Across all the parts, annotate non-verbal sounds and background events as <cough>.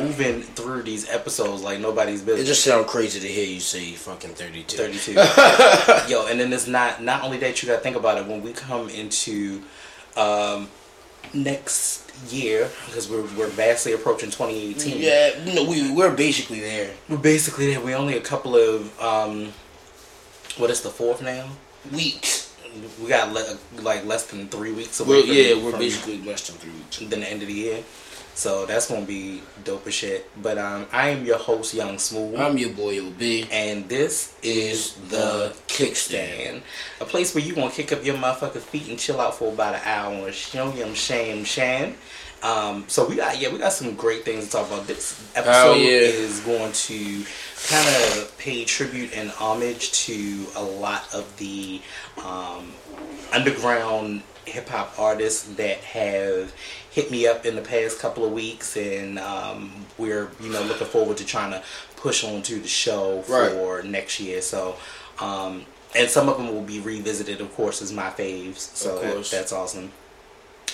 moving through these episodes like nobody's business. It just sounds crazy to hear you say fucking 32. 32. <laughs> Yo, and then it's not not only that you gotta think about it when we come into um, next year because we're we're vastly approaching 2018. Yeah, no, we, we're basically there. We're basically there. We only a couple of um, what is the fourth now? Weeks. We got le- like less than three weeks away. Well, yeah, we're basically less than three weeks. than the end of the year. So that's gonna be dope as shit. But um, I am your host, Young Smooth. I'm your boy OB. and this is the Kickstand, a place where you gonna kick up your motherfucking feet and chill out for about an hour show them shame shan. Um, so we got yeah we got some great things to talk about. This episode yeah. is going to kind of pay tribute and homage to a lot of the um, underground hip hop artists that have hit me up in the past couple of weeks, and um, we're you know looking forward to trying to push on to the show Right. for next year. So. Um, and some of them will be revisited, of course, as my faves. So that, that's awesome.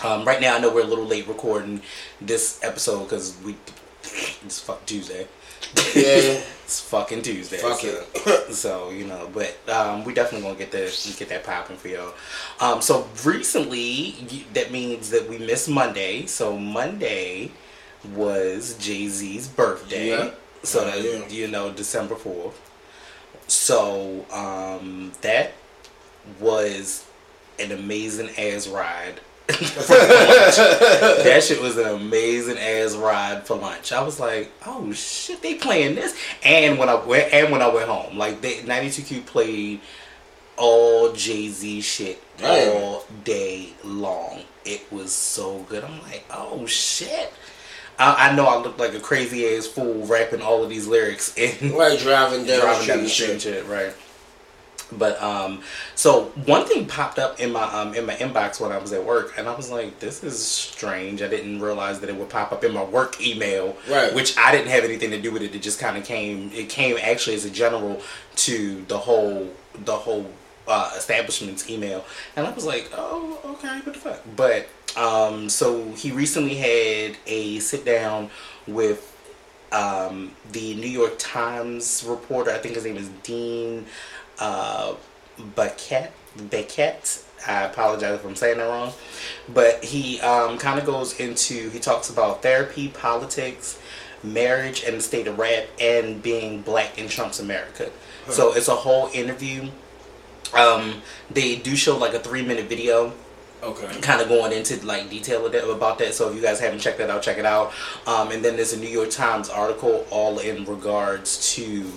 Um, right now, I know we're a little late recording this episode because we it's fuck Tuesday. Yeah. <laughs> it's fucking Tuesday. Fuck so, it. so you know, but um, we definitely gonna get that get that popping for y'all. Um, so recently, that means that we missed Monday. So Monday was Jay Z's birthday. Yeah. So Oh, yeah. you know, December fourth. So um, that was an amazing ass ride. <laughs> that shit was an amazing ass ride for lunch. I was like, oh shit, they playing this. And when I went and when I went home, like they 92Q played all Jay Z shit Damn. all day long. It was so good. I'm like, oh shit. I, I know I look like a crazy ass fool rapping all of these lyrics and Right, driving down <laughs> driving down the street. street and and shit, right? But um, so one thing popped up in my um in my inbox when I was at work, and I was like, "This is strange." I didn't realize that it would pop up in my work email, Right. Which I didn't have anything to do with it. It just kind of came. It came actually as a general to the whole the whole uh, establishment's email, and I was like, "Oh, okay, what the fuck?" But um, so he recently had a sit down with um, the New York Times reporter. I think his name is Dean uh, Beckett. Beckett. I apologize if I'm saying that wrong, but he um, kind of goes into he talks about therapy, politics, marriage, and the state of rap, and being black in Trump's America. So it's a whole interview. Um, they do show like a three minute video Okay. kind of going into like detail of that, about that. So if you guys haven't checked that out, check it out. Um, and then there's a New York Times article all in regards to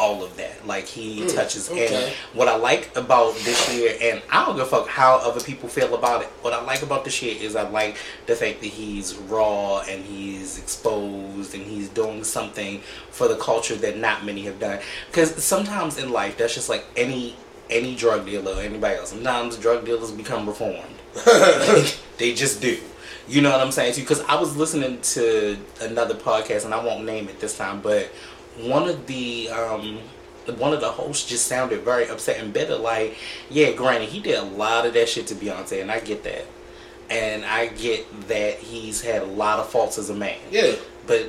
all of that. Like he mm, touches. And what I like about this year, and I don't give a fuck how other people feel about it. What I like about this year is I like the fact that he's raw and he's exposed and he's doing something for the culture that not many have done. Because sometimes in life, that's just like any any drug dealer or anybody else. Sometimes drug dealers become reformed. <laughs> they just do. You know what I'm saying? Because I was listening to another podcast, and I won't name it this time, but one of the um, one of the hosts just sounded very upset and bitter. Like, yeah, granted, he did a lot of that shit to Beyonce, and I get that, and I get that he's had a lot of faults as a man. Yeah. But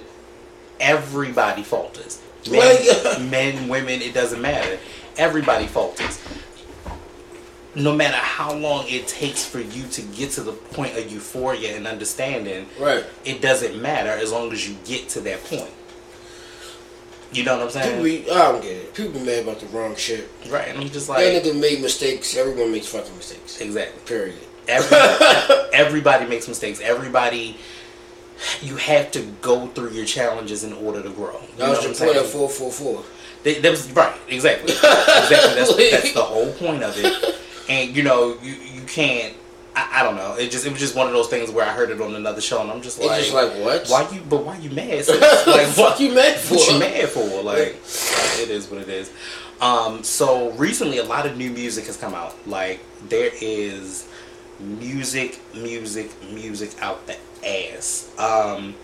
everybody falters. Like- Men, <laughs> men, women, it doesn't matter. Everybody falters. No matter how long it takes for you to get to the point of euphoria and understanding, Right. it doesn't matter as long as you get to that point. You know what I'm saying? People, I don't get it. People be mad about the wrong shit. right. And I'm just that like, nigga made mistakes. Everyone makes fucking mistakes. exactly. Period. Every, <laughs> everybody makes mistakes. Everybody, you have to go through your challenges in order to grow. You That was the point of four four four. They, that was right, exactly, <laughs> exactly. That's, that's the whole point of it. And you know, you you can't. I, I don't know. It just it was just one of those things where I heard it on another show, and I'm just like, just like what? why you? But why you mad? <laughs> like fuck you mad for? What you mad for? Like, it is what it is. Um, so recently, a lot of new music has come out. Like there is music, music, music out the ass. Um,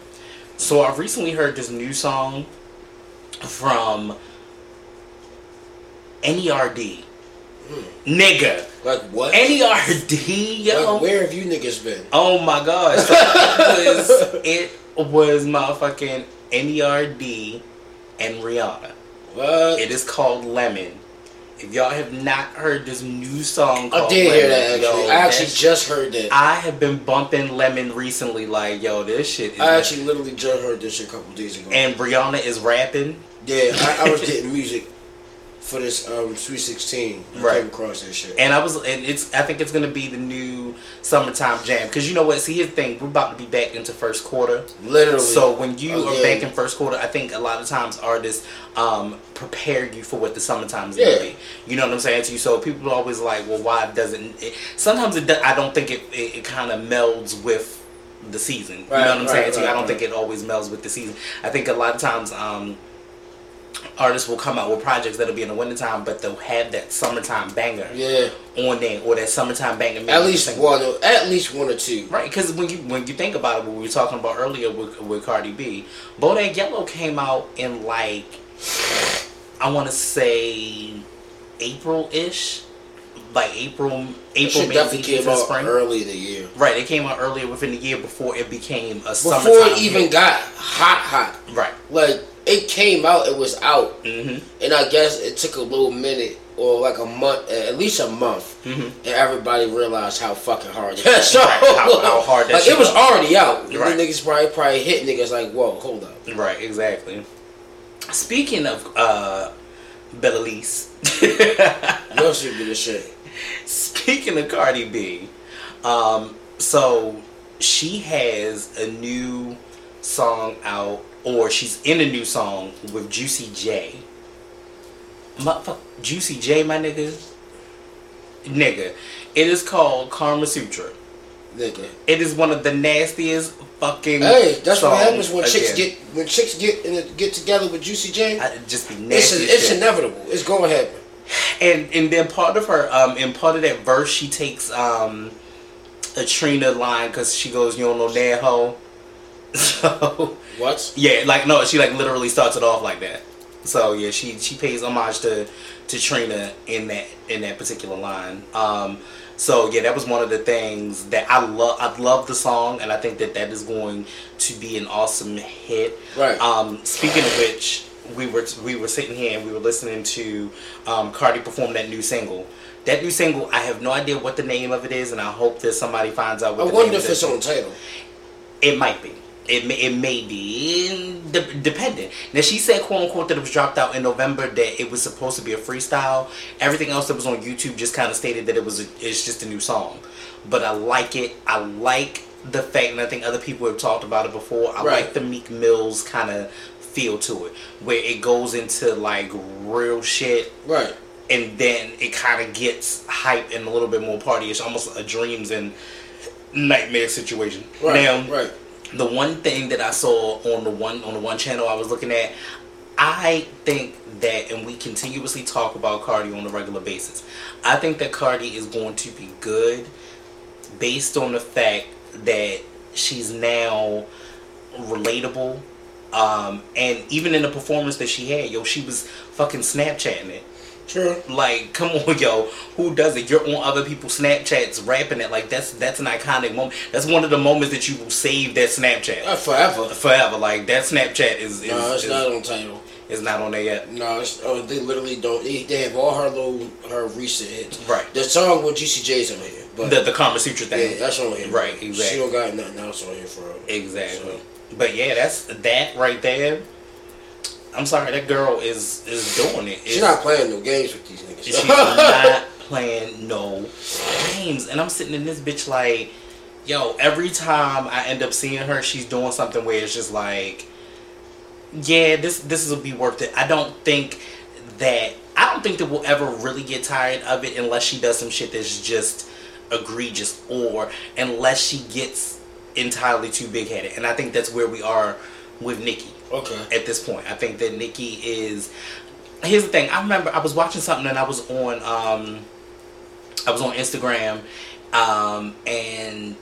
so I've recently heard this new song from NERD. Nigga. Like what? N-E-R-D, yo. Like where have you niggas been? Oh my gosh. <laughs> it, was, motherfucking N-E-R-D and Rihanna. What? It is called Lemon. If y'all have not heard this new song I did hear that actually. yo, I actually just heard that. I have been bumping Lemon recently like, yo, this shit is I actually literally just heard this shit a couple days ago. and Rihanna is rapping. yeah, I, I was getting music for this um Sweet Sixteen. I Right. came across that shit. And I was, and it's, I think it's gonna be the new summertime jam. Cause you know what? See, here's the thing. We're about to be back into first quarter. literally. So when you Oh, are yeah. back in first quarter, I think a lot of times artists um, prepare you for what the summertime is Yeah. gonna be. You know what I'm saying to you? So people are always like, well, why doesn't it? Sometimes it, I don't think it, it, it kind of melds with the season. you know what I'm right, saying to you? right, I don't right. think it always melds with the season. I think a lot of times. Um, Artists will come out with projects that'll be in the wintertime, but they'll have that summertime banger yeah, on there, or that summertime banger. at least one. Or, at least one or two. Right, because when you when you think about it, what we were talking about earlier with, with Cardi B, Bodak Yellow came out in like I want to say April ish, like April April maybe definitely came out spring. early in the year. Right, it came out earlier within the year before it became a summertime. Before it even hit. got hot, hot. right. Like it came out, it was out, hmm and I guess it took a little minute or like a month, at least a month, hmm and everybody realized how fucking hard <laughs> that song Right, how- how hard that like shit it was was. already out. Right. then niggas probably probably hit niggas like, whoa, hold up. Right, exactly. Speaking of uh, Belcalis. <laughs> Your shit be the <laughs> shit. Speaking of Cardi B, um, so she has a new song out, or she's in a new song with Juicy J. Motherfuck, Juicy J, my nigga. Nigga, it is called Karma Sutra. Nigga. It is one of the nastiest fucking. Hey, that's what happens when chicks get when chicks get in a, get together with Juicy J. I, just be It's nasty. it's inevitable. It's gonna happen. And and then part of her um in part of that verse she takes um a Trina line because she goes you don't know that hoe. <laughs> So What? yeah, like no, she like literally starts it off like that. So yeah, she she pays homage to to Trina in that in that particular line. Um, so yeah, that was one of the things that I love. I love the song, and I think that that is going to be an awesome hit. Right. Um, speaking of which, we were we were sitting here and we were listening to um, Cardi perform that new single. That new single, I have no idea what the name of it is, and I hope that somebody finds out. I What the wonder if it's on Tidal. it might be. It may, it may be de- dependent. Now she said, "quote unquote," that it was dropped out in November. That it was supposed to be a freestyle. Everything else that was on YouTube just kind of stated that it was. A, it's just a new song. But I like it. I like the fact, and I think other people have talked about it before. I Right. like the Meek Mills kind of feel to it, where it goes into like real shit Right. and then it kind of gets hype and a little bit more party. It's almost a dreams and nightmare situation. Right. Now, right. The one thing that I saw on the one on the one channel I was looking at, I think that, and we continuously talk about Cardi on a regular basis. I think that Cardi is going to be good, based on the fact that she's now relatable. Um, and even in the performance that she had, yo, she was fucking Snapchatting it. Sure. Like, come on, yo, who does it? You're on other people's Snapchats rapping it. Like, that's that's an iconic moment. That's one of the moments that you will save that Snapchat Uh, forever. forever. Like that Snapchat is is, No, it's is, not on Tidal. It's not on there yet. No, it's, oh, they literally don't. They, they have all her little her recent hits. Right. The song with Juicy J's on here, but The the Karma Sutra yeah, thing. that's on here. Right, She don't got nothing else on here for her. Exactly. So, But yeah, that's that right there. I'm sorry, that girl is is doing it. she's not playing no games with these niggas. She's not <laughs> playing no games. And I'm sitting in this bitch like, yo, every time I end up seeing her, she's doing something where it's just like, yeah, this this will be worth it. I don't think that I don't think that we'll ever really get tired of it unless she does some shit that's just egregious or unless she gets entirely too big headed. And I think that's where we are with Nicki okay. at this point. I think that Nicki is. Here's the thing. I remember I was watching something and I was on. Um, I was on Instagram, um, and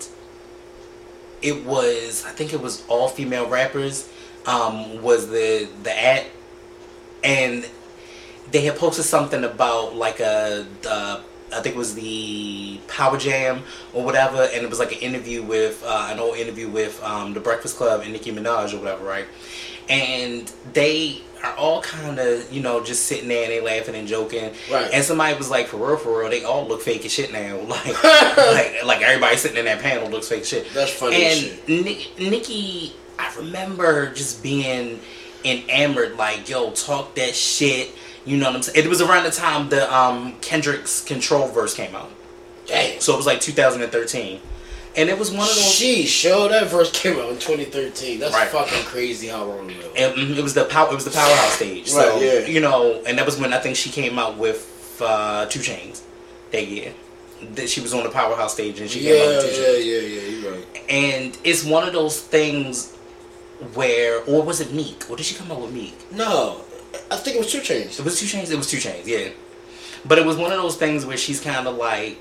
it was. I think it was all female rappers. Um, was the the ad, and they had posted something about like a uh, I think it was the Power Jam or whatever, and it was like an interview with uh, an old interview with um, the Breakfast Club and Nicki Minaj or whatever, right? And they are all kind of you know just sitting there and they laughing and joking, Right. And somebody was like, for real, for real, they all look fake as shit now, <laughs> like <laughs> like like everybody sitting in that panel looks fake shit. That's funny And shit. Nick, Nicki, I remember just being enamored, like, yo, talk that shit. You know what I'm saying? It was around the time the um, Kendrick's Control verse came out. Damn. So it was like 2013. And it was one of those. She sure that verse came out in 2013. That's Right. fucking crazy how long ago. and, mhm, it was the power. It was the powerhouse stage. So Right, yeah. you know, and that was when I think she came out with uh, Two Chainz that year. That she was on the powerhouse stage and she Yeah, came out with Two yeah, Chainz. yeah, yeah. You're right. And it's one of those things where, or was it Meek? Or did she come out with Meek? No, I think it was two Chainz. It was two Chainz. It was two Chainz. Yeah, but it was one of those things where she's kind of like,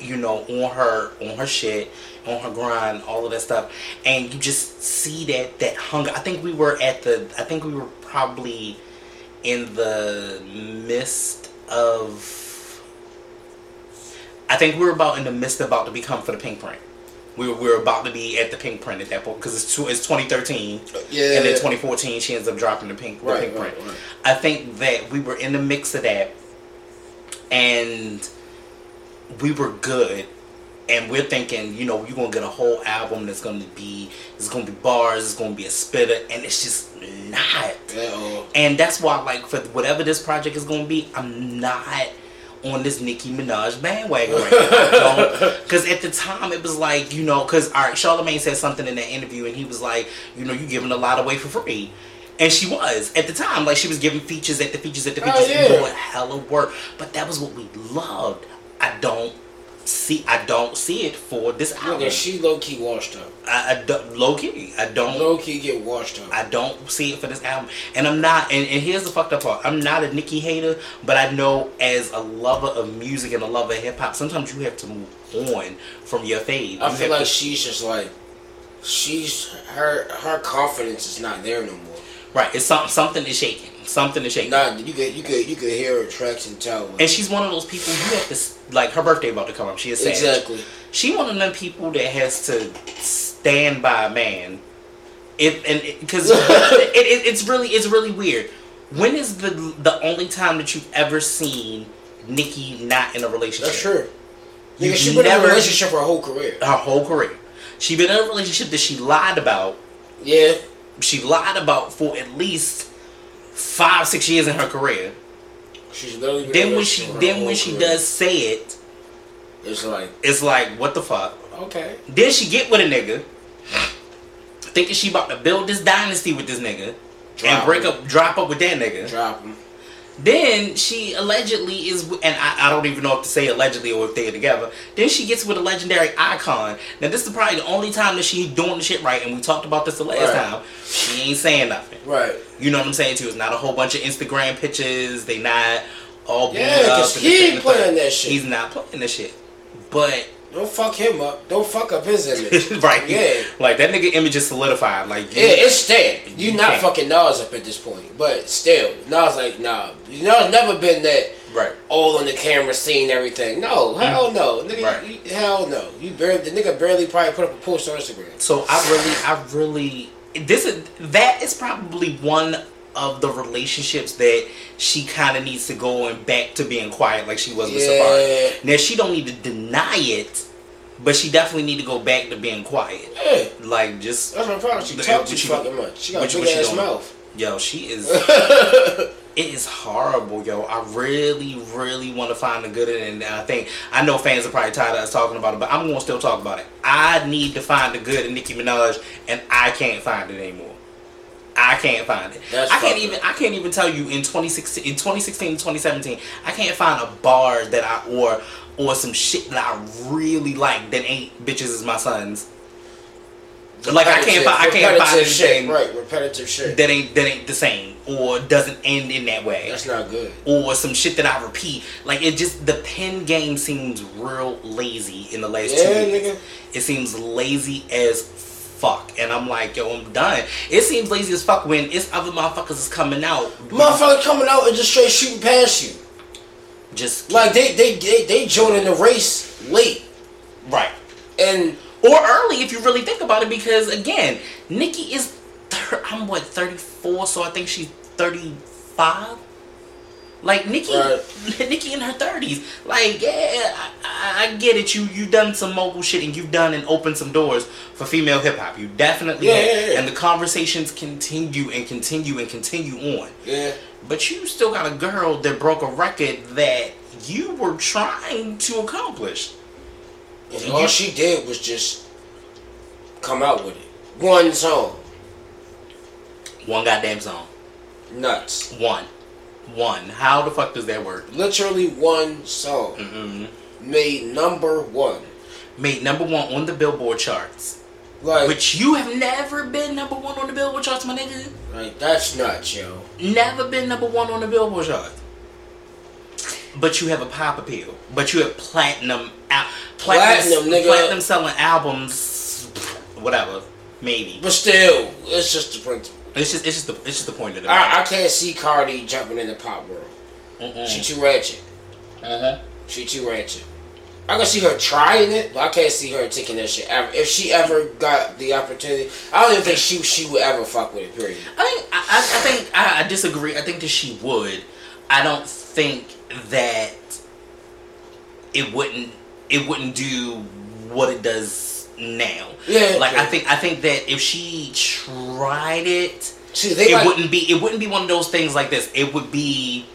you know, on her on her shit, on her grind, all of that stuff, and you just see that that hunger. I think we were at the. I think we were probably in the midst of. I think we were about in the midst about to become for the Pinkprint. We were, we were about to be at the Pinkprint at that point because it's, two, it's 2013 Yeah. and then 2014 she ends up dropping the pink, the Right, pink right, print. right. I think that we were in the mix of that, and we were good. And we're thinking, you know, you're gonna get a whole album that's gonna be, it's gonna be bars, it's gonna be a spitter, and it's just not. Yeah, oh. And that's why, like, for whatever this project is gonna be, I'm not on this Nicki Minaj bandwagon right now. <laughs> Because at the time, it was like, you know, because, all right, Charlamagne said something in that interview, and he was like, you know, you're giving a lot away for free. And she was at the time, like she was giving features at the features at the Oh, features and yeah. doing hella work. But that was what we loved. I don't see, I don't see it for this album. Nigga, she low key washed up. I, I don't, low key, I don't. Low key get washed up. I don't see it for this album. And I'm not, and, and here's the fucked up part. I'm not a Nicki hater, but I know as a lover of music and a lover of hip hop, sometimes you have to move on from your fave. I You feel like to- she's just like, she's her her confidence is not there no more. right, it's something, something is shaking. Something is shaking. Not you could you could you could hear her tracks and tell. and she's one of those people you have to, like, her birthday about to come up. She is sad. exactly. She one of them people that has to stand by a man. It and because <laughs> it, it, it's really it's really weird. When is the the only time that you've ever seen Nicki not in a relationship? That's true. You Nigga, she been in a relationship for her whole career. Her whole career. She been in a relationship that she lied about. Yeah. She lied about for at least five six years in her career. She's literally Then when she then when she career. does say it, it's like it's like what the fuck. okay. Then she get with a nigga, thinking she about to build this dynasty with this nigga, and break him. up, drop up with that nigga. Drop him. Then she allegedly is, and I, I don't even know if to say allegedly or if they're together. Then she gets with a legendary icon. Now this is probably the only time that she's doing the shit right, and we talked about this the last Right. time. She ain't saying nothing. Right. You know what I'm saying too? It's not a whole bunch of Instagram pictures. They not all Yeah, up. 'cause he ain't playing that shit. He's not playing that shit. But Don't fuck him up. Don't fuck up his image. <laughs> right, Yeah. like that nigga image is solidified. Like you- Yeah, it's stamped. You You not can't. fucking Nas up at this point, but still, Nas like nah. Nas never been that right. all on the camera, seeing everything. No, mm-hmm. hell no, nigga. Right. you- hell no. You barely the nigga barely probably put up a post on Instagram. So I really, I really, this is that is probably one of the relationships that she kind of needs to go and back to being quiet like she was with Yeah. Safaree. Now she don't need to deny it, but she definitely need to go back to being quiet. Yeah, Like just that's my problem. She talks too you- fucking much. She got a big ass mouth. yo, she is. <laughs> it is horrible, yo. I really, really want to find the good in it, and I think I know fans are probably tired of us talking about it, but I'm gonna still talk about it. I need to find the good in Nicki Minaj, and I can't find it anymore. I can't find it. That's I can't even. up. I can't even tell you in 2016, in 2016, 2017. I can't find a bar that I or or some shit that I really like that ain't bitches is my sons. Like I can't find. I can't find repetitive shit. Right, repetitive shit. that ain't that ain't the same or doesn't end in that way That's not good. or some shit that I repeat. Like it just the pen game seems real lazy in the last Yeah, two years. nigga. It seems lazy as fuck. And I'm like, yo, I'm done. It seems lazy as fuck when it's other motherfuckers is coming out. Motherfucker coming out and just straight shooting past you. Just Like they they they, they joining the race late right. and Or early if you really think about it, because again, Nicki is thir- I'm what, 34, so I think she's 35. Like Nicki, Right. <laughs> Nicki in her thirties. Like, yeah, I, I, get it. You you done some mogul shit and you've done and opened some doors for female hip hop. You definitely Yeah, have. yeah, yeah. And the conversations continue and continue and continue on. yeah. But you still got a girl that broke a record that you were trying to accomplish. And all she did was just come out with it. One song. One goddamn song. Nuts. One. One. How the fuck does that work? Literally one song. Mm-mm. Made number one. Made number one on the Billboard charts. Like, Which you have never been number one on the Billboard charts, my nigga. like that's nuts, yo. Never been number one on the Billboard charts. But you have a pop appeal. But you have platinum, al- platinum, Platinum, nigga. platinum selling albums. Whatever, maybe. But still, it's just the principle. It's just, it's just the, it's just the point of matter. I, I can't see Cardi jumping in the pop world. Mm-mm. She too ratchet. Uh-huh. She too ratchet. I can see her trying it, but I can't see her taking that shit ever. If she ever got the opportunity, I don't even think she she would ever fuck with it. Period. I think I, I I think I, I disagree. I think that she would. I don't think that it wouldn't it wouldn't do what it does now. Yeah, Like yeah. I think I think that if she tried it, See, they it like, wouldn't be it wouldn't be one of those things like this. It would be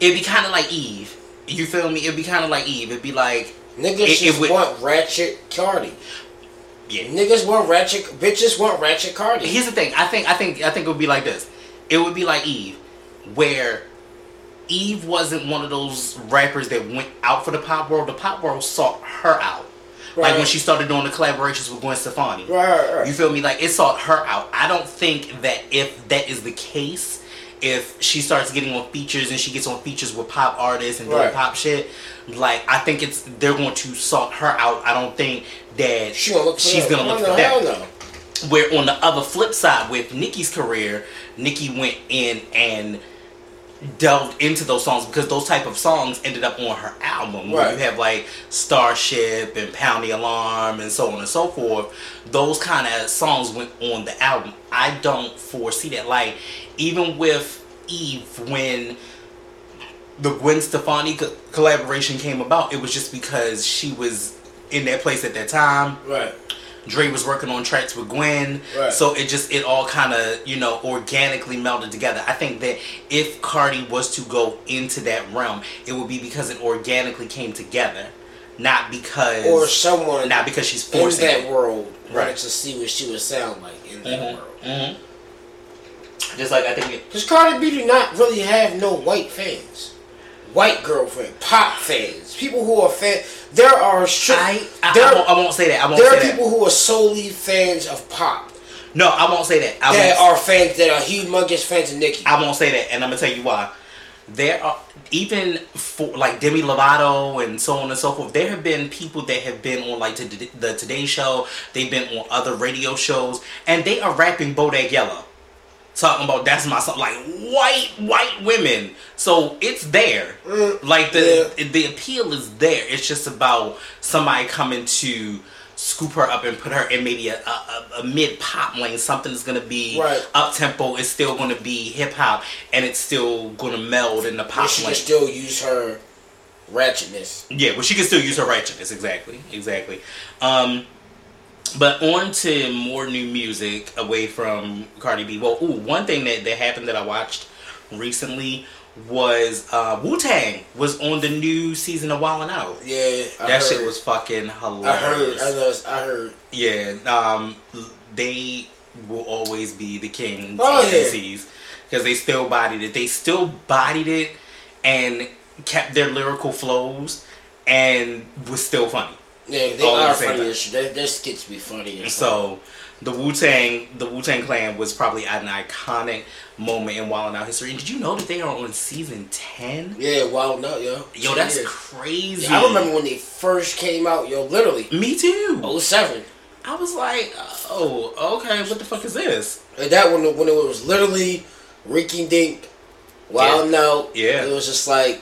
it'd be kind of like Eve. You feel me? It'd be kind of like Eve. It'd be like niggas it- it would- want ratchet Cardi. yeah. Niggas want ratchet. Bitches want ratchet Cardi. Here's the thing. I think I think I think it would be like this. It would be like Eve, where Eve wasn't one of those rappers that went out for the pop world. The pop world sought her out. Like when she started doing the collaborations with Gwen Stefani. Right, right, right. You feel me? Like it sought her out. I don't think that if that is the case, if she starts getting on features and she gets on features with pop artists and doing Right. pop shit, like I think it's they're going to sort her out. I don't think that She gonna she's gonna look oh, for them. hell no. Where on the other flip side with Nicki's career, Nicki went in and delved into those songs because those type of songs ended up on her album. Where Right. you have like Starship and Pound the Alarm and so on and so forth. Those kind of songs went on the album. I don't foresee that. Like even with Eve when the Gwen Stefani co- collaboration came about, it was just because she was in that place at that time. Right. Dre was working on tracks with Gwen, Right. so it just it all kind of you know organically melded together. I think that if Cardi was to go into that realm, it would be because it organically came together, not because Or someone not because she's in that it. world Right. to see what she would sound like in that Mhm, world. mhm. Just like I think Because Cardi B do not really have no white fans. White girlfriend, pop fans, people who are fan. There are stri- I I, there, I, won't, I won't say that. I won't there are that. people who are solely fans of pop. no, I won't say that. I That are fans that are humongous fans of Nicki. I won't say that, and I'm gonna tell you why. There are even for like Demi Lovato and so on and so forth. There have been people that have been on like the Today Show. They've been on other radio shows, and they are rapping Bodak Yellow, talking about that's my song. Like white white women, so it's there. Mm, like the the appeal is there. It's just about somebody coming to scoop her up and put her in maybe a, a, a, mid pop lane. Something that's gonna be Right. up tempo. It's still gonna be hip hop, and it's still gonna meld in the pop she lane. can still use her ratchetness. Yeah, but she can still use her righteousness. Exactly, exactly. Um, but on to more new music away from Cardi B. Well, ooh, one thing that, that happened that I watched recently was uh, Wu Tang was on the new season of Wild 'N Out. Yeah, I that heard. shit was fucking I hilarious. heard. I know. I heard. Yeah, um, they will always be the kings Oh, of yeah. MCs because they still bodied it. They still bodied it and kept their lyrical flows and was still funny. Yeah, they All are the funny as shit. Their, skits be funny. So the Wu Tang, the Wu Tang Clan was probably at an iconic moment in Wild Out history. And did you know that they are on season ten? yeah, Wild Out, yo. Yo, that's Yeah. crazy. Yeah, I remember when they first came out, yo. Literally, Me too. 07. I was like, oh, okay, what the fuck is this? And that one when it was literally Ricky Dink, Wild Yeah. Note. Yeah. It was just like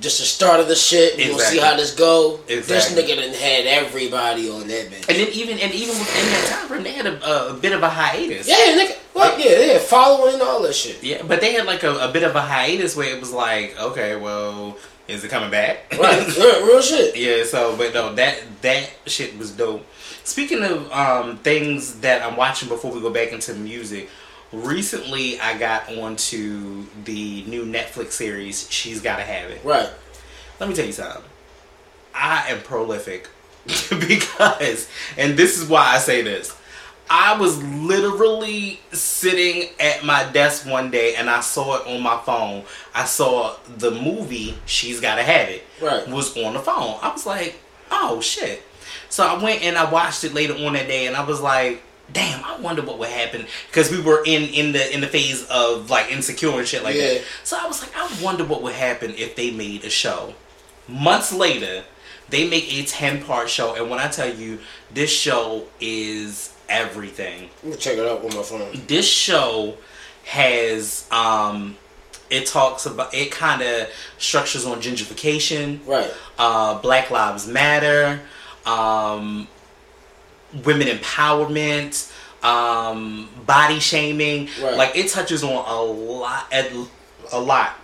just the start of the shit. We're gonna see how this go. This nigga done had everybody on that bitch. And then even and even within that time frame, they had a, a bit of a hiatus. Yeah, nigga. What? Yeah, yeah, following all that shit. Yeah, but they had like a, a bit of a hiatus where it was like, okay, well, is it coming back? Right, real, <laughs> real shit. yeah. So, but no, that that shit was dope. Speaking of um, things that I'm watching before we go back into music, recently I got onto the new Netflix series. She's gotta have it. Right. Let me tell you something. I am prolific <laughs> because, and this is why I say this. I was literally sitting at my desk one day and I saw it on my phone. I saw the movie She's Gotta Have It Right. was on the phone. I was like, oh shit. So I went and I watched it later on that day and I was like, damn, I wonder what would happen because we were in in the in the phase of like insecure and shit like Yeah. that. So I was like, I wonder what would happen if they made a show. Months later, they make a 10 part show and when I tell you this show is everything Let me check it out on my phone. this show has um it talks about it kind of structures on gentrification Right. uh black lives matter um women empowerment um body shaming Right. like it touches on a lot a lot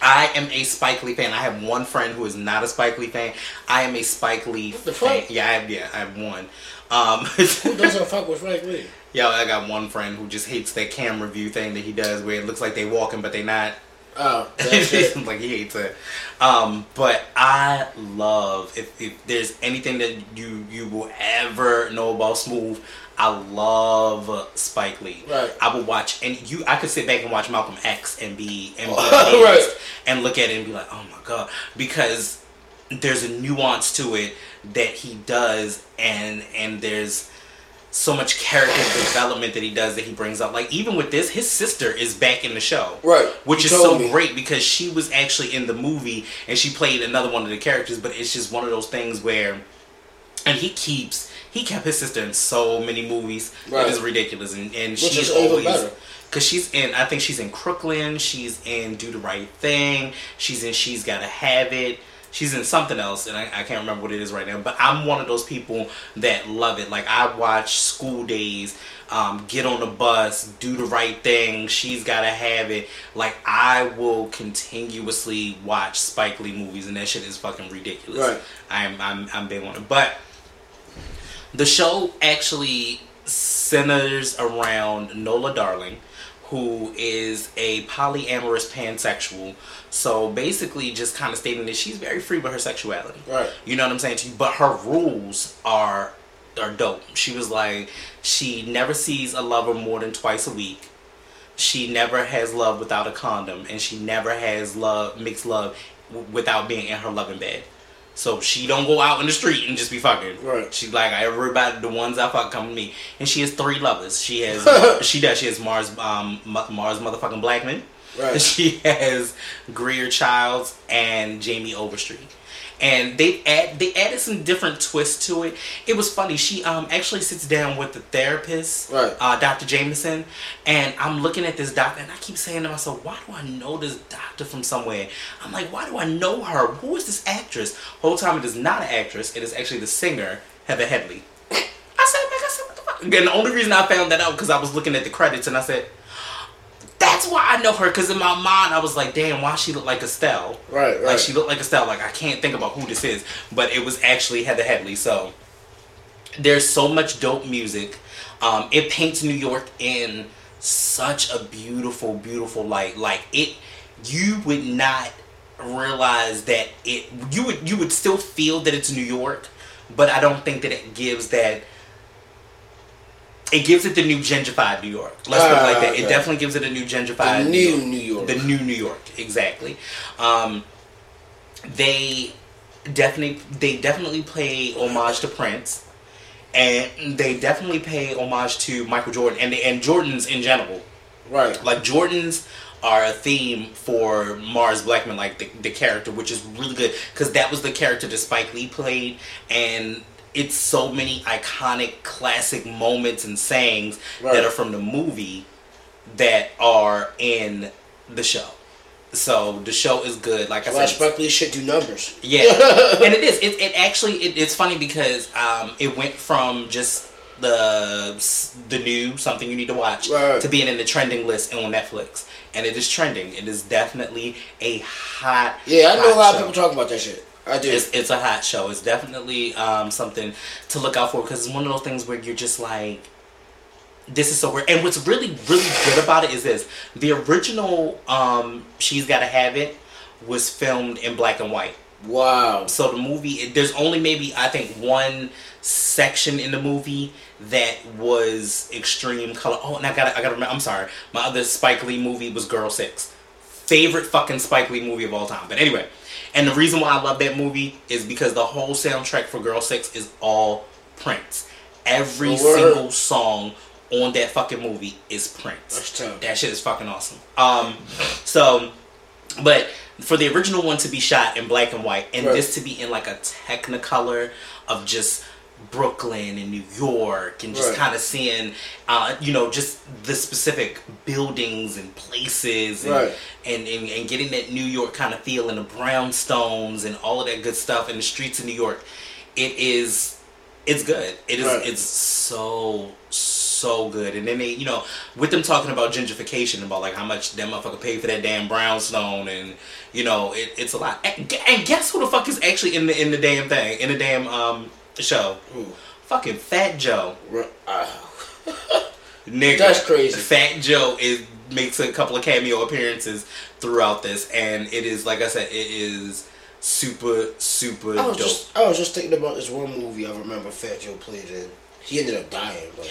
I am a Spike Lee fan. I have one friend who is not a Spike Lee fan. I am a Spike Lee What the fan. fuck? Yeah, I have, yeah, I have one. Um, <laughs> Who doesn't fuck with Frank Lee? Yo, I got one friend who just hates that camera view thing that he does where it looks like they walking but they not. Oh, <laughs> like he hates it. Um, but I love if, if there's anything that you you will ever know about Smooth, I love Spike Lee. Right. I will watch and you I could sit back and watch Malcolm X and be and be <laughs> Right. and look at it and be like, oh my god, because there's a nuance to it that he does and and there's so much character development that he does that he brings up. Like even with this, his sister is back in the show. Right. Which You is so me. great because she was actually in the movie and she played another one of the characters, but it's just one of those things where and he keeps he kept his sister in so many movies. Right. It is ridiculous and, and Which she's is always. Cause she's in, I think she's in Crooklyn. She's in Do the Right Thing. She's in She's Gotta Have It. She's in something else, and I, I can't remember what it is right now. But I'm one of those people that love it. Like I watch School Daze, um, Get on the Bus, Do the Right Thing. She's Gotta Have It. Like I will continuously watch Spike Lee movies, and that shit is fucking ridiculous. Right. I'm I'm I'm big on it, but the show actually centers around Nola Darling, who is a polyamorous pansexual. So basically, just kind of stating that she's very free with her sexuality. Right. You know what I'm saying to you? But her rules are are dope. She was like, she never sees a lover more than twice a week. She never has love without a condom, and she never has love mixed love w- without being in her loving bed. So she don't go out in the street and just be fucking. Right. She's like everybody, the ones I fuck come to me, and she has three lovers. She has, <laughs> she does. She has Mars, um, Mars motherfucking Blackman. Right. <laughs> She has Greer Childs and Jamie Overstreet. And they add they added some different twists to it. It was funny. She um actually sits down with the therapist, Right. uh, Dr. Jamison, and I'm looking at this doctor, and I keep saying to myself, "Why do I know this doctor from somewhere?" I'm like, "Why do I know her? Who is this actress?" Whole time it is not an actress. It is actually the singer Heather Headley. <laughs> I said, I said, what the fuck?" And the only reason I found that out because I was looking at the credits, and I said, "That's why I know her." Because in my mind, I was like, "Damn, why she look like Estelle?" Right, right. Like she looked like Estelle. Like I can't think about who this is, but it was actually Heather Headley. So there's so much dope music. Um, it paints New York in such a beautiful, beautiful light. Like it, you would not realize that it. You would you would still feel that it's New York, but I don't think that it gives that. It gives it the new gentrified New York. Let's put it like Ah, that. okay. It definitely gives it a new gentrified The New new York. New York. The new New York, exactly. Um, they definitely they definitely pay homage to Prince, and they definitely pay homage to Michael Jordan and and Jordans in general. right. Like Jordans are a theme for Mars Blackman, like the, the character, which is really good because that was the character that Spike Lee played, and it's so many iconic classic moments and sayings Right. that are from the movie that are in the show. So the show is good. Like I said, Lee should do numbers. yeah, <laughs> and it is. It, it actually it, it's funny because um, it went from just the the new something you need to watch Right. to being in the trending list on Netflix, and it is trending. It is definitely a hot. Yeah, I know a lot of people talk about that shit. I do. It's, it's a hot show. It's definitely um, something to look out for because it's one of those things where you're just like, this is so weird. And what's really, really good about it is this: the original um, "She's Gotta Have It" was filmed in black and white. wow. So the movie, it- there's only maybe I think one section in the movie that was extreme color. Oh, and I gotta, I gotta remember. I'm sorry, my other Spike Lee movie was Girl Six, favorite fucking Spike Lee movie of all time. But anyway, and the reason why I love that movie is because the whole soundtrack for Girl Six is all Prince. Every word. single song on that fucking movie is Prince. That shit is fucking awesome. Um, so, but for the original one to be shot in black and white, and Right. this to be in like a Technicolor of just Brooklyn and New York, and just Right. kind of seeing, uh, you know, just the specific buildings and places, and, Right. and, and and getting that New York kind of feel and the brownstones and all of that good stuff in the streets of New York, it is. It's good. It is. Right. It's so so good. And then they, you know, with them talking about gentrification, about like how much that motherfucker paid for that damn brownstone, and you know, it, it's a lot. And, and guess who the fuck is actually in the in the damn thing in the damn um show? Who? Fucking Fat Joe, uh, <laughs> nigga. That's crazy. Fat Joe is makes a couple of cameo appearances throughout this, and it is like I said, it is super super I was dope. just I was just thinking about this one movie I remember Fat Joe played in. He ended up dying, but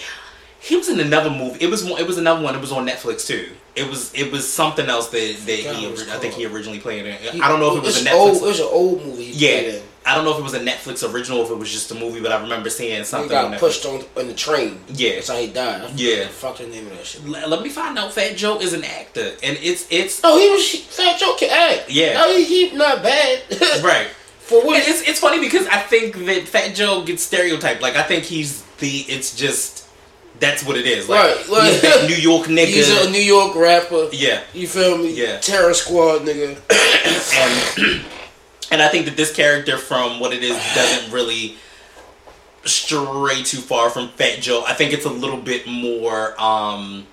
He was in another movie. It was one. It was another one. It was on Netflix too. It was. It was something else that, that he. what it was I think he originally played in. he- I don't know if it was a Netflix. Old, it was an old movie. He yeah, in. I don't know if it was a Netflix original. If it was just a movie, but I remember seeing something. on got Netflix. pushed on on the train. Yeah. so he died. Yeah. fuck the name of that shit. Let, let me find out. Fat Joe is an actor, and it's it's Oh, he was Fat Joe can act. Yeah. no, he, he not bad. <laughs> right. For what? it's it's funny because I think that Fat Joe gets stereotyped. Like I think he's the. It's just that's what it is. Like Right, like- New York <laughs> nigga. He's a New York rapper. yeah. You feel me? Yeah. Terror Squad nigga. <coughs> and and I think that this character, from what it is, doesn't <sighs> really stray too far from Fat Joe. I think it's a little bit more. um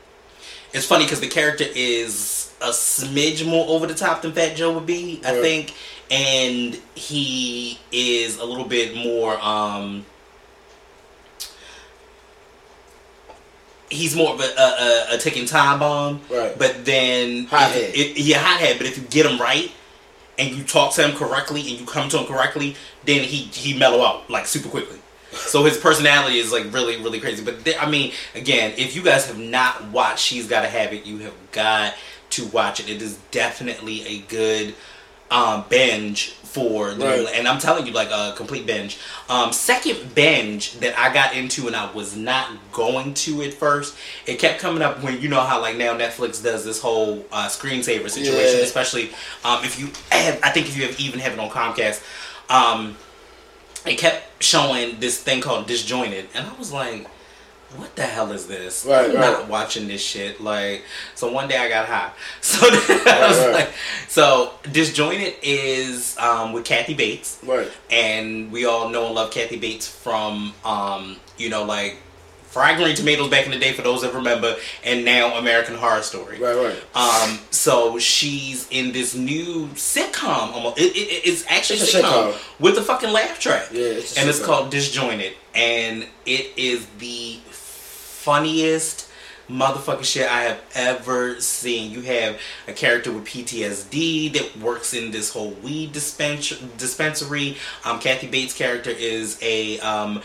It's funny because the character is a smidge more over the top than Fat Joe would be. I think, and he is a little bit more. um He's more of a, a, a, a ticking time bomb, Right. But then, Hothead. if- if- yeah, hothead. But if you get him right, and you talk to him correctly and you come to him correctly, then he he mellow out like super quickly. So his personality is like really really crazy. But there, I mean, again, if you guys have not watched She's Gotta Have It, you have got to watch it. It is definitely a good um, binge for the Right. and I'm telling you like a complete binge. Um, second binge that I got into and I was not going to at first. It kept coming up when you know how like now Netflix does this whole uh, screensaver situation, Yeah. especially um, if you have. I think if you have even have it on Comcast. Um, it kept showing this thing called disjointed and i was like what the hell is this Right, i'm not watching this shit like so one day i got high <laughs> so then <laughs> I was right. like so disjointed is um, with kathy bates Right. and we all know and love kathy bates from um, you know like fried green tomatoes back in the day for those that remember and now american horror story Right. Right. um, so she's in this new sitcom. Almost, it, it, it's actually It's a sitcom, sitcom. with a fucking laugh track. Yeah, it's a and it's called Disjointed, and it is the funniest motherfucking shit I have ever seen. You have a character with PTSD that works in this whole weed dispens- dispensary. Um, Kathy Bates' character is a um,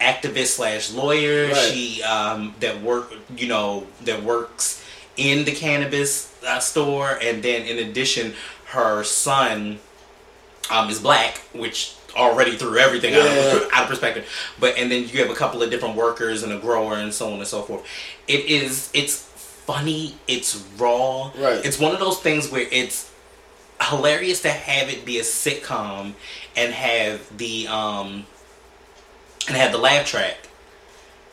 activist slash lawyer. Right. She um, that work you know that works in the cannabis uh, store, and then in addition, her son um, is black, which already threw everything out, of, <laughs> out of perspective. But and then you have a couple of different workers and a grower and so on and so forth. It is it's funny, it's raw. Right. It's one of those things where it's hilarious to have it be a sitcom and have the um and have the laugh track,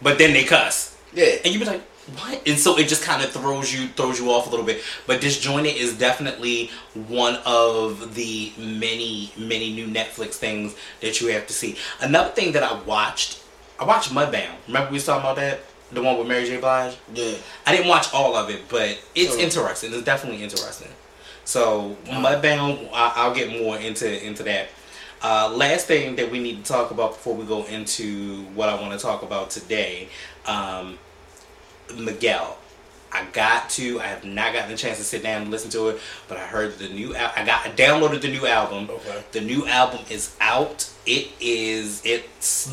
but then they cuss, Yeah. and you be like, what? And so it just kind of throws you throws you off a little bit. But Disjointed is definitely one of the many many new Netflix things that you have to see. Another thing that I watched, I watched Mudbound. Remember we was talking about that, the one with Mary J. Blige. Yeah. I didn't watch all of it, but it's Sure. interesting. It's definitely interesting. So Mudbound, I, I'll get more into into that. Uh, last thing that we need to talk about before we go into what I want to talk about today, um, Miguel. I got to. I have not gotten a chance to sit down and listen to it, but I heard the new. Al- I got. I downloaded the new album. Okay. The new album is out. It is. It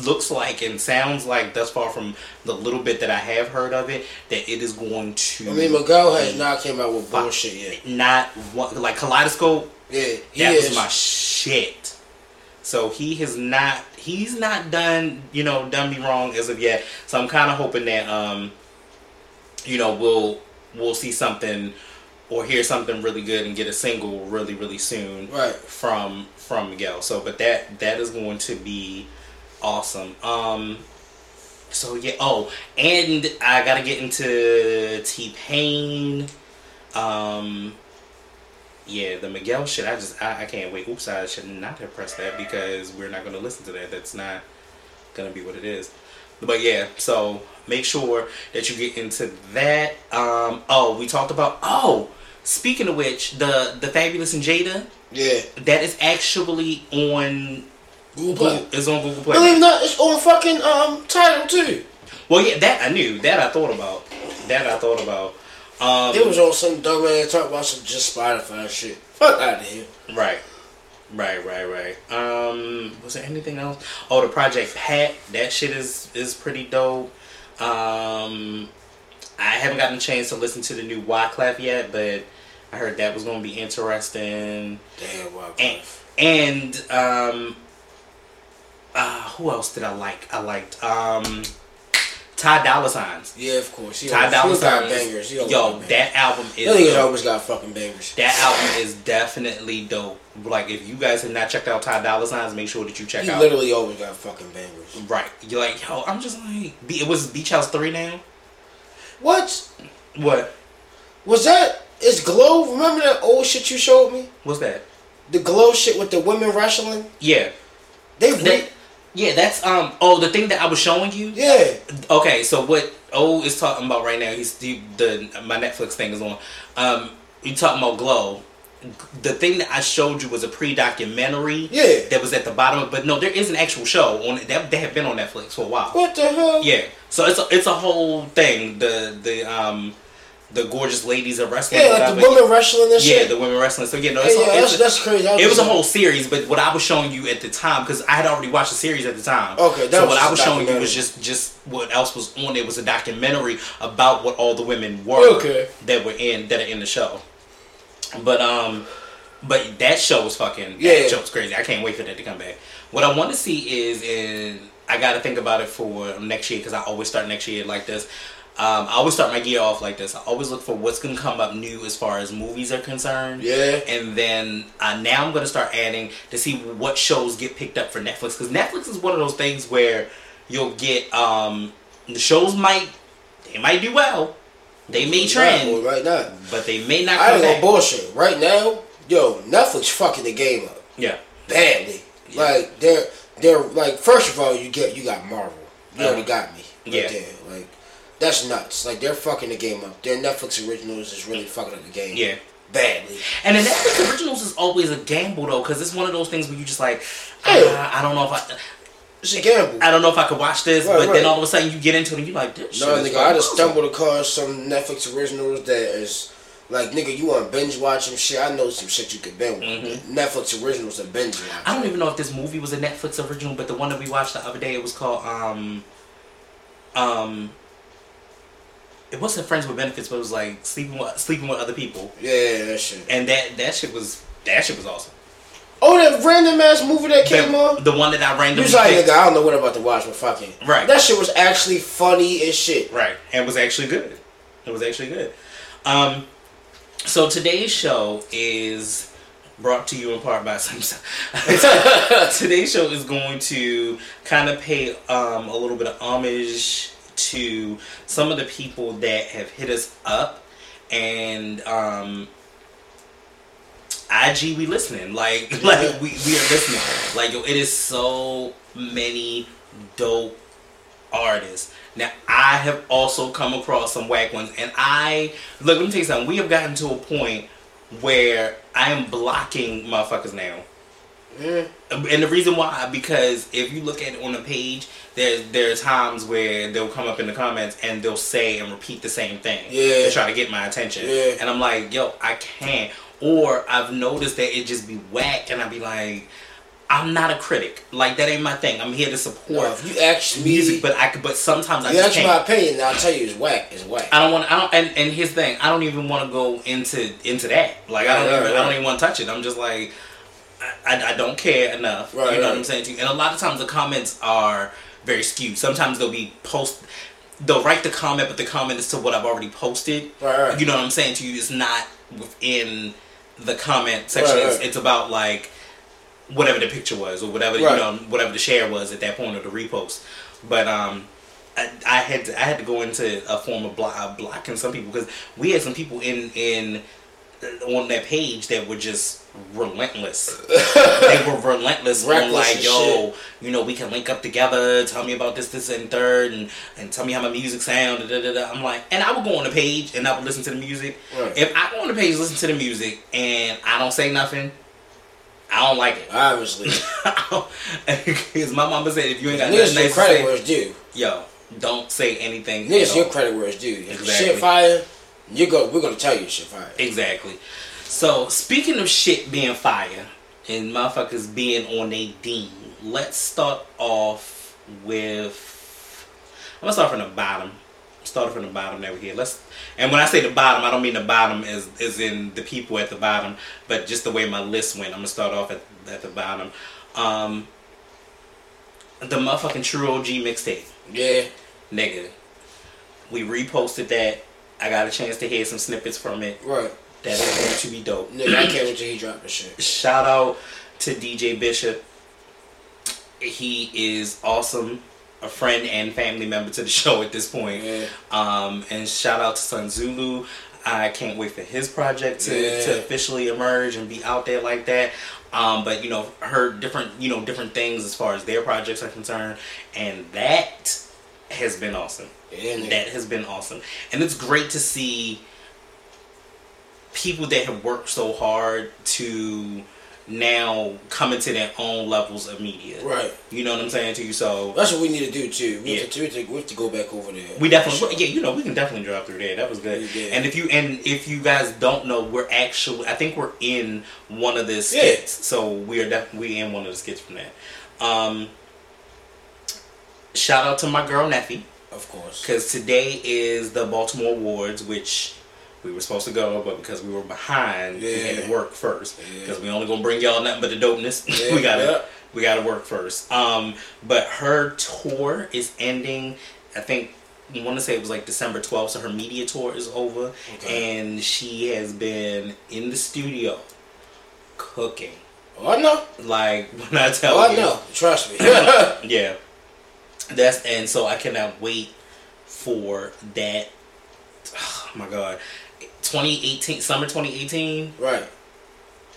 looks like and sounds like, thus far from the little bit that I have heard of it, that it is going to. I mean, Miguel has not came out with bullshit yet. Not one like Kaleidoscope. Yeah, he That is. was my shit. So he has not. He's not done. You know, done me wrong as of yet. So I'm kind of hoping that um, you know, we'll we'll see something or hear something really good and get a single really really soon Right. from from Miguel. So, but that that is going to be awesome. Um. So yeah. Oh, and I gotta get into T Pain. Um. Yeah, the Miguel shit. I just I, I can't wait. Oops, I should not have pressed that because we're not gonna listen to that. That's not gonna be what it is. But yeah, so make sure that you get into that. Um. Oh, we talked about. Oh, speaking of which, the the Fabolous and Jada Yeah. that is actually on Google Play. Is on Google Believe it Play. not, it's on fucking um Tidal too. Well, yeah, that I knew. That I thought about. That I thought about. Um, It was on some dumb ass talk about some just Spotify shit. Fuck out of here. right, right, right, right. Um, was there anything else? Oh, the Project Pat. That shit is is pretty dope. Um, I haven't gotten a chance to listen to the new Wyclef yet, but I heard that was going to be interesting. Damn, wow. And, and um, uh, who else did I like? I liked um, Ty Dolla Signs. Yeah, of course. He Ty Dolla Signs. bangers. He always Yo, that album is. That nigga's always got fucking bangers. That album is definitely dope. Like, if you guys have not checked out Ty Dolla Signs, make sure that you check He out. literally always got fucking bangers. Right. You're like, yo, I'm just like, it was Beach House 3 now? What? What? Was that? Is Glow? Remember that old shit you showed me? What's that? The Glow shit with the women wrestling? Yeah. They That, yeah, that's, um, oh, the thing that I was showing you? Yeah. Okay, so what O is talking about right now, he's the, the my Netflix thing is on. Um, you talking about Glow. The thing that I showed you was a pre-documentary Yeah. that was at the bottom, of, but no, there is an actual show on that. They have been on Netflix for a while. What the hell? Yeah, so it's a, it's a whole thing. The the um the gorgeous ladies of wrestling. Yeah, like the women wrestling and shit. Yeah, the women wrestling. So yeah, no, it's, yeah, that's, that's crazy. I it was a whole series, but what I was showing you at the time, because I had already watched the series at the time. Okay, that so what I was showing you was just just what else was on. It was a documentary about what all the women were Okay. that were in that are in the show. But um, but that show was fucking. Yeah. that show was crazy. I can't wait for that to come back. What I want to see is, and I got to think about it for next year because I always start next year like this. Um, I always start my year off like this. I always look for what's gonna come up new as far as movies are concerned. Yeah. And then uh, now I'm gonna start adding to see what shows get picked up for Netflix because Netflix is one of those things where you'll get um, the shows might they might do well, they may trend, right now. but they may not I ain't gonna bullshit. Right now, yo, Netflix fucking the game up yeah, badly. Like they're they're like first of all, you get you got Marvel. You Uh-huh. already got me. Right Yeah. There. Like that's nuts. Like they're fucking the game up. Their Netflix originals is really fucking up the game. yeah. Badly. And the Netflix originals is always a gamble though, because it's one of those things where you just like, ah, I don't know if I, It's a gamble. I don't know if I could watch this, Right, but right. then all of a sudden you get into it and you're like, this No, nigga, I just stumbled across some Netflix originals that is like, nigga, you want binge watch some shit? I know some shit you could binge. Mhm. Netflix originals are binge watch. I don't even know if this movie was a Netflix original, but the one that we watched the other day, it was called um, um, it wasn't Friends with Benefits, but it was like sleeping with sleeping with other people, Yeah, that shit. and that that shit was that shit was awesome. Oh, that random ass movie that came The, on. the one that I You randomly was like, nigga, I don't know what I'm about to watch, but fucking. Right. That shit was actually funny as shit. Right, and it was actually good. It was actually good. Um, so today's show is brought to you in part by <laughs> some. <laughs> Today's show is going to kind of pay um, a little bit of homage to some of the people that have hit us up and um, IG we listening like <laughs> like we, we are listening like yo, it is so many dope artists. Now I have also come across some whack ones, and I look. Let me tell you something. We have gotten to a point where I am blocking motherfuckers now. Mm. And the reason why, because if you look at it on the page, there's there's times where they'll come up in the comments and they'll say and repeat the same thing Yeah. to try to get my attention. Yeah. And I'm like, yo, I can't. Or I've noticed that it just be whack, and I be like, I'm not a critic. Like that ain't my thing. I'm here to support Well, if you ask me, music, but I could. But sometimes I you just ask my opinion, I'll tell you it's whack. It's whack. I don't want. I don't. And, and his thing, I don't even want to go into into that. Like I don't. Right, right, I don't even want to touch it. I'm just like, I, I, don't care enough. Right, you know what. I'm saying to you. And a lot of times the comments are very skewed. Sometimes they'll be post. They'll write the comment, but the comment is to what I've already posted. Right, right. You know what I'm saying to you. It's not within the comment section. Right, It's, right. it's about like whatever the picture was or whatever Right. you know whatever the share was at that point or the repost. But um, I, I had to I had to go into a form of block, blocking some people because we had some people in in on that page that were just relentless. <laughs> they were relentless on like, yo, you know, we can link up together. Tell me about this, this, and third, and and tell me how my music sound. Da, da, da. I'm like, and I would go on the page and I would listen to the music. Right. If I go on the page, listen to the music, and I don't say nothing, I don't like it. Obviously, <laughs> Because my mama said, if you ain't got nothing nice to credit say, where it's due. yo, don't say anything. Niggas your credit where it's due. Exactly. shit fire, you go. We're gonna tell you shit fire. Exactly. So speaking of shit being fire and motherfuckers being on a dean, let's start off with. I'm gonna start from the bottom. Start from the bottom over here. Let's. And when I say the bottom, I don't mean the bottom as as in the people at the bottom, but just the way my list went. I'm gonna start off at at the bottom. Um. The motherfucking True OG mixtape Yeah, nigga. We reposted that. I got a chance to hear some snippets from it. right. That is going to be dope. Nigga, I can't wait till he drop the shit. <clears throat> Shout out to DJ Bishop. He is awesome. A friend and family member to the <laughs> show at this point. Yeah. Um, and shout out to Sun Zulu. I can't wait for his project to, Yeah. to officially emerge and be out there like that. Um, but you know, heard different you know different things as far as their projects are concerned, and that has been awesome. Yeah. That has been awesome, and it's great to see people that have worked so hard to now come into their own levels of media. Right. You know what I'm saying to you? So That's what we need to do too. We, Yeah. have, to, we, have, to, we have to go back over there. we definitely, yeah, you know, we can definitely drop through there. That was good. Did. And if you and if you guys don't know, we're actually, I think we're in one of the Yeah. skits. So we are definitely we in one of the skits from that. Um, shout out to my girl Neffy. Of course. Because today is the Baltimore Awards, which we were supposed to go, but because we were behind, we had to work first. Yeah. Because we only gonna bring y'all nothing but the dopeness. <laughs> Yeah, we gotta yeah. we gotta work first. Um, but her tour is ending. I think I want to say it was like December twelfth, so her media tour is over, Okay. and she has been in the studio cooking. Oh, I know. Like <laughs> when I tell Oh, I you, know. Trust me. <laughs> yeah. That's and so I cannot wait for that. Oh my god. 2018 summer 2018 right.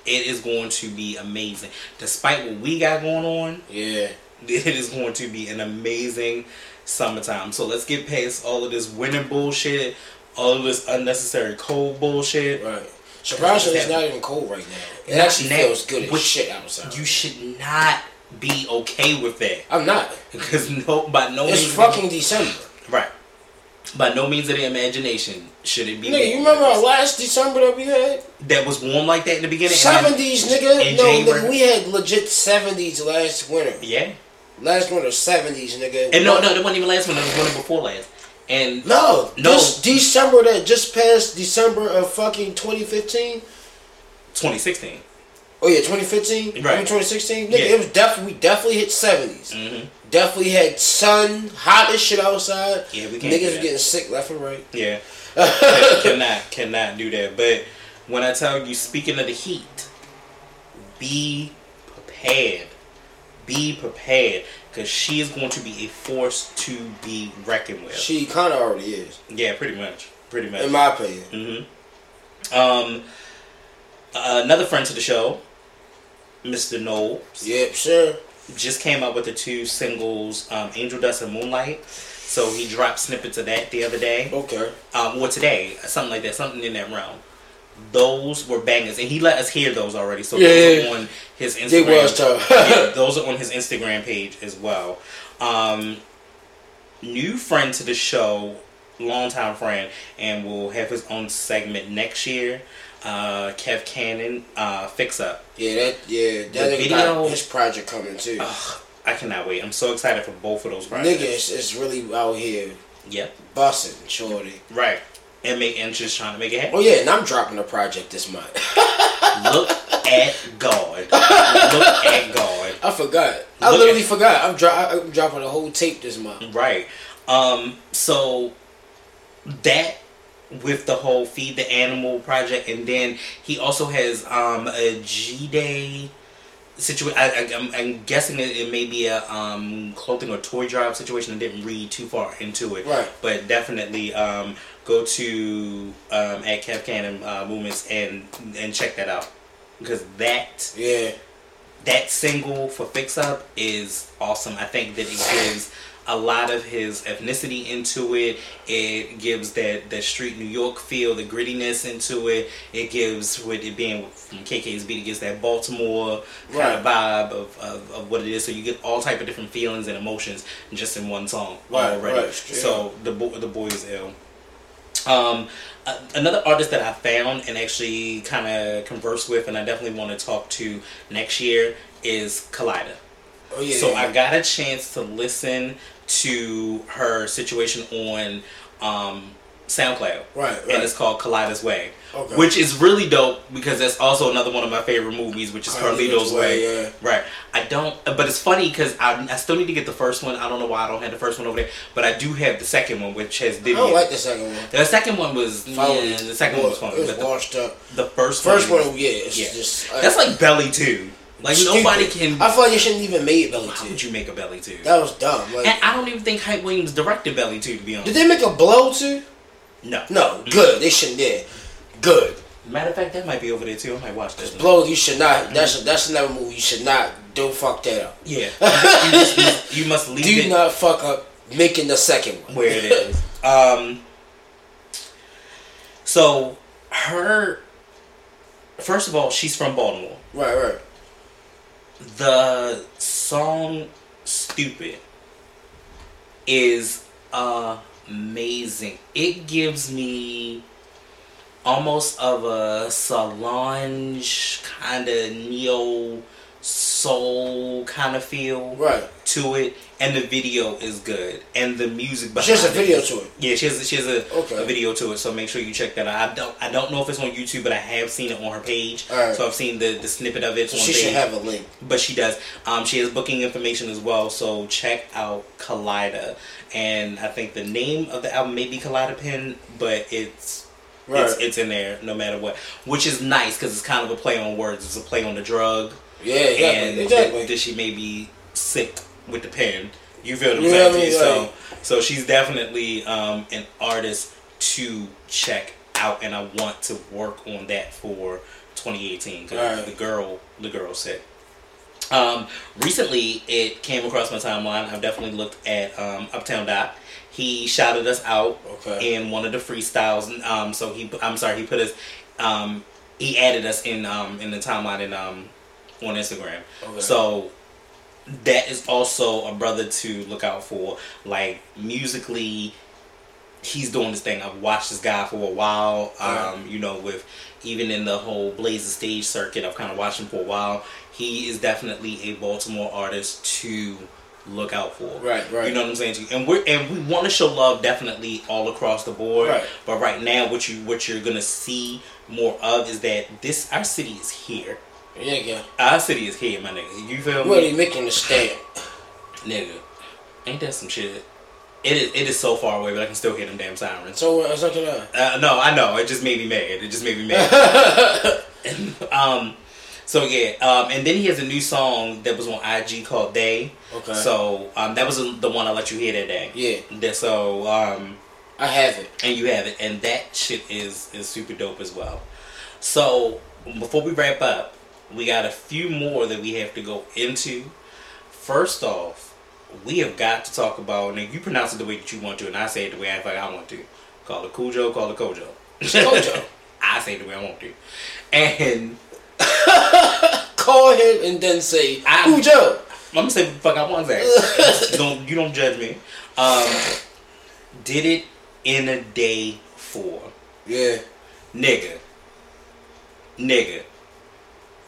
it is going to be amazing despite what we got going on Yeah. <laughs> it is going to be an amazing summertime so let's get past all of this winter bullshit all of this unnecessary cold bullshit Right. Surprisingly, it's not even cold right now. It Not actually now, feels good as which shit outside. you should not be okay with that I'm not. because <laughs> no by no It's means fucking December. Right. By no means of the imagination should it be. Nigga, you remember our last December that we had? that was warm like that in the beginning? Seventies, nigga. No, nigga, we had legit seventies last winter. Yeah. Last winter, seventies, nigga. And no, no, that wasn't even last one. That was one before last. And no, No. This December that just passed, December of fucking 2015. 2016. Oh yeah, 2015. Right. 2016. Nigga, Yeah. it was definitely we definitely hit 70s. Mm-hmm. Definitely had sun, hot as shit outside. Yeah, we Niggas were getting sick left and right. Yeah. <laughs> Cannot, cannot do that. But when I tell you, speaking of the heat, be prepared. Be prepared because she is going to be a force to be reckoned with. She kind of already is, yeah, pretty much. Pretty much. in my opinion. hmm Um, another friend to the show, Mr. Knowles, Yep, sure. just came out with the two singles, um, Angel Dust and Moonlight. So he dropped snippets of that the other day. Okay. Um, or today, something like that, something in that realm. Those were bangers, and he let us hear those already. So Yeah, those yeah, are on his Instagram. They was tough. <laughs> yeah, <laughs> those are on his Instagram page as well. Um, new friend to the show, longtime friend, and will have his own segment next year. Uh, Kev Cannon, uh, Fix Up. Yeah, that yeah, that The video- his project coming too. Ugh, I cannot wait. I'm so excited for both of those Nigga projects. is, is really out here Yep. busting, shorty. Right. And make interest trying to make it happen. Oh yeah, and I'm dropping a project this month. <laughs> Look at God. Look at God. I forgot. I literally at- forgot. I'm, dro- I'm dropping a whole tape this month. Right. Um, so that with the whole feed the animal project and then he also has um a G Day situation. I, I, I'm, I'm guessing it, it may be a um clothing or toy drive situation. I didn't read too far into it. Right. But definitely um go to um at Kev Cannon uh, Movements and and check that out because that Yeah. that single for Fix Up is awesome. I think that it gives a lot of his ethnicity into it. It gives that that street New York feel, the grittiness into it. It gives with it being from KK's beat, it gives that Baltimore kind of vibe of, of, of what it is. So you get all type of different feelings and emotions just in one song Right, already. right, so the bo- the boy is ill. Um, another artist that I found and actually kind of converse with, and I definitely want to talk to next year is Kaleida. Oh yeah. So yeah. I got a chance to listen to her situation on um, SoundCloud. Right, right. And it's called Kaleida's Way. Okay. Which is really dope because that's also another one of my favorite movies, which is Carlito's Carlito's Way, Way. yeah. Right. I don't, but it's funny because I, I still need to get the first one. I don't know why I don't have the first one over there, but I do have the second one, which has I don't like the second one. The second one was yeah, the second one was fun, It was but the, washed up. the first First one, one, yeah, it's yeah. just uh, that's like Belly Two. Like stupid. nobody can. I feel like they shouldn't even make Belly How Two. would you make a Belly Two? That was dumb. Like, And I don't even think Hype Williams directed Belly Two. To be honest, did they make a blow too? no. No, good. They shouldn't. Yeah, good. Matter of fact, that might be over there too. I might watch that. Blow. You should not. That's a, that's another movie. You should not. Don't fuck that up. Yeah, <laughs> you, just must, you must leave Do it not fuck up making the second one. where it is. <laughs> Um. So, her. First of all, she's from Baltimore. Right, right. The song "Stupid" is amazing. It gives me almost of a Solange kind of neo soul kind of feel Right. To it, and the video is good, and the music. Behind She has a it video to it. Yeah, she has. She has a, Okay. a video to it, so make sure you check that out. I don't. I don't know if it's on YouTube, but I have seen it on her page. Alright. So I've seen the, the snippet of it. So she page should have a link. but she does. Um, she has booking information as well, so check out Kaleida. And I think the name of the album may be Kaleida Pin, but it's Right. it's it's in there no matter what, which is nice because it's kind of a play on words. It's a play on the drug, Yeah, exactly. and exactly. that, that she may be sick with the pen. You feel what I'm Yeah, saying? I mean, so like- so she's definitely um, an artist to check out, and I want to work on that for 2018 because Alright. the girl the girl said. Um, recently, it came across my timeline. I've definitely looked at um, Uptown Doc. He shouted us out Okay. in one of the freestyles. Um, so he, I'm sorry, he put us, um, he added us in um, in the timeline in um, on Instagram. Okay. So that is also a brother to look out for. Like musically, he's doing this thing. I've watched this guy for a while. Um, you know, with even in the whole Blaze the Stage circuit, I've kind of watched him for a while. He is definitely a Baltimore artist to look out for. Right, right. You know what I'm saying? And we're and we want to show love definitely all across the board. Right. But right now, what you what you're gonna see more of is that this our city is here. Yeah, yeah. Our city is here, my nigga. You feel me? What they making the stand? Nigga, ain't that some shit? It is, it is so far away, but I can still hear them damn sirens. So uh, suck it up. Uh, no, I know. It just made me mad. It just made me mad. <laughs> um, So yeah, um, and then he has a new song that was on IG called "They." Okay. So um, that was the one I let you hear that day. Yeah. That, so um, I have it. and you have it, and that shit is is super dope as well. So before we wrap up, we got a few more that we have to go into. First off, we have got to talk about, and you pronounce it the way that you want to, and I say it the way I, I want to. Call it Cujo, call it Kojo. Kojo. <laughs> I say it the way I want to. And <laughs> Call him and then say, I'm- I'm gonna say the fuck I want to say. <laughs> don't you don't judge me. Um, did it in a day four. Yeah. nigga, nigga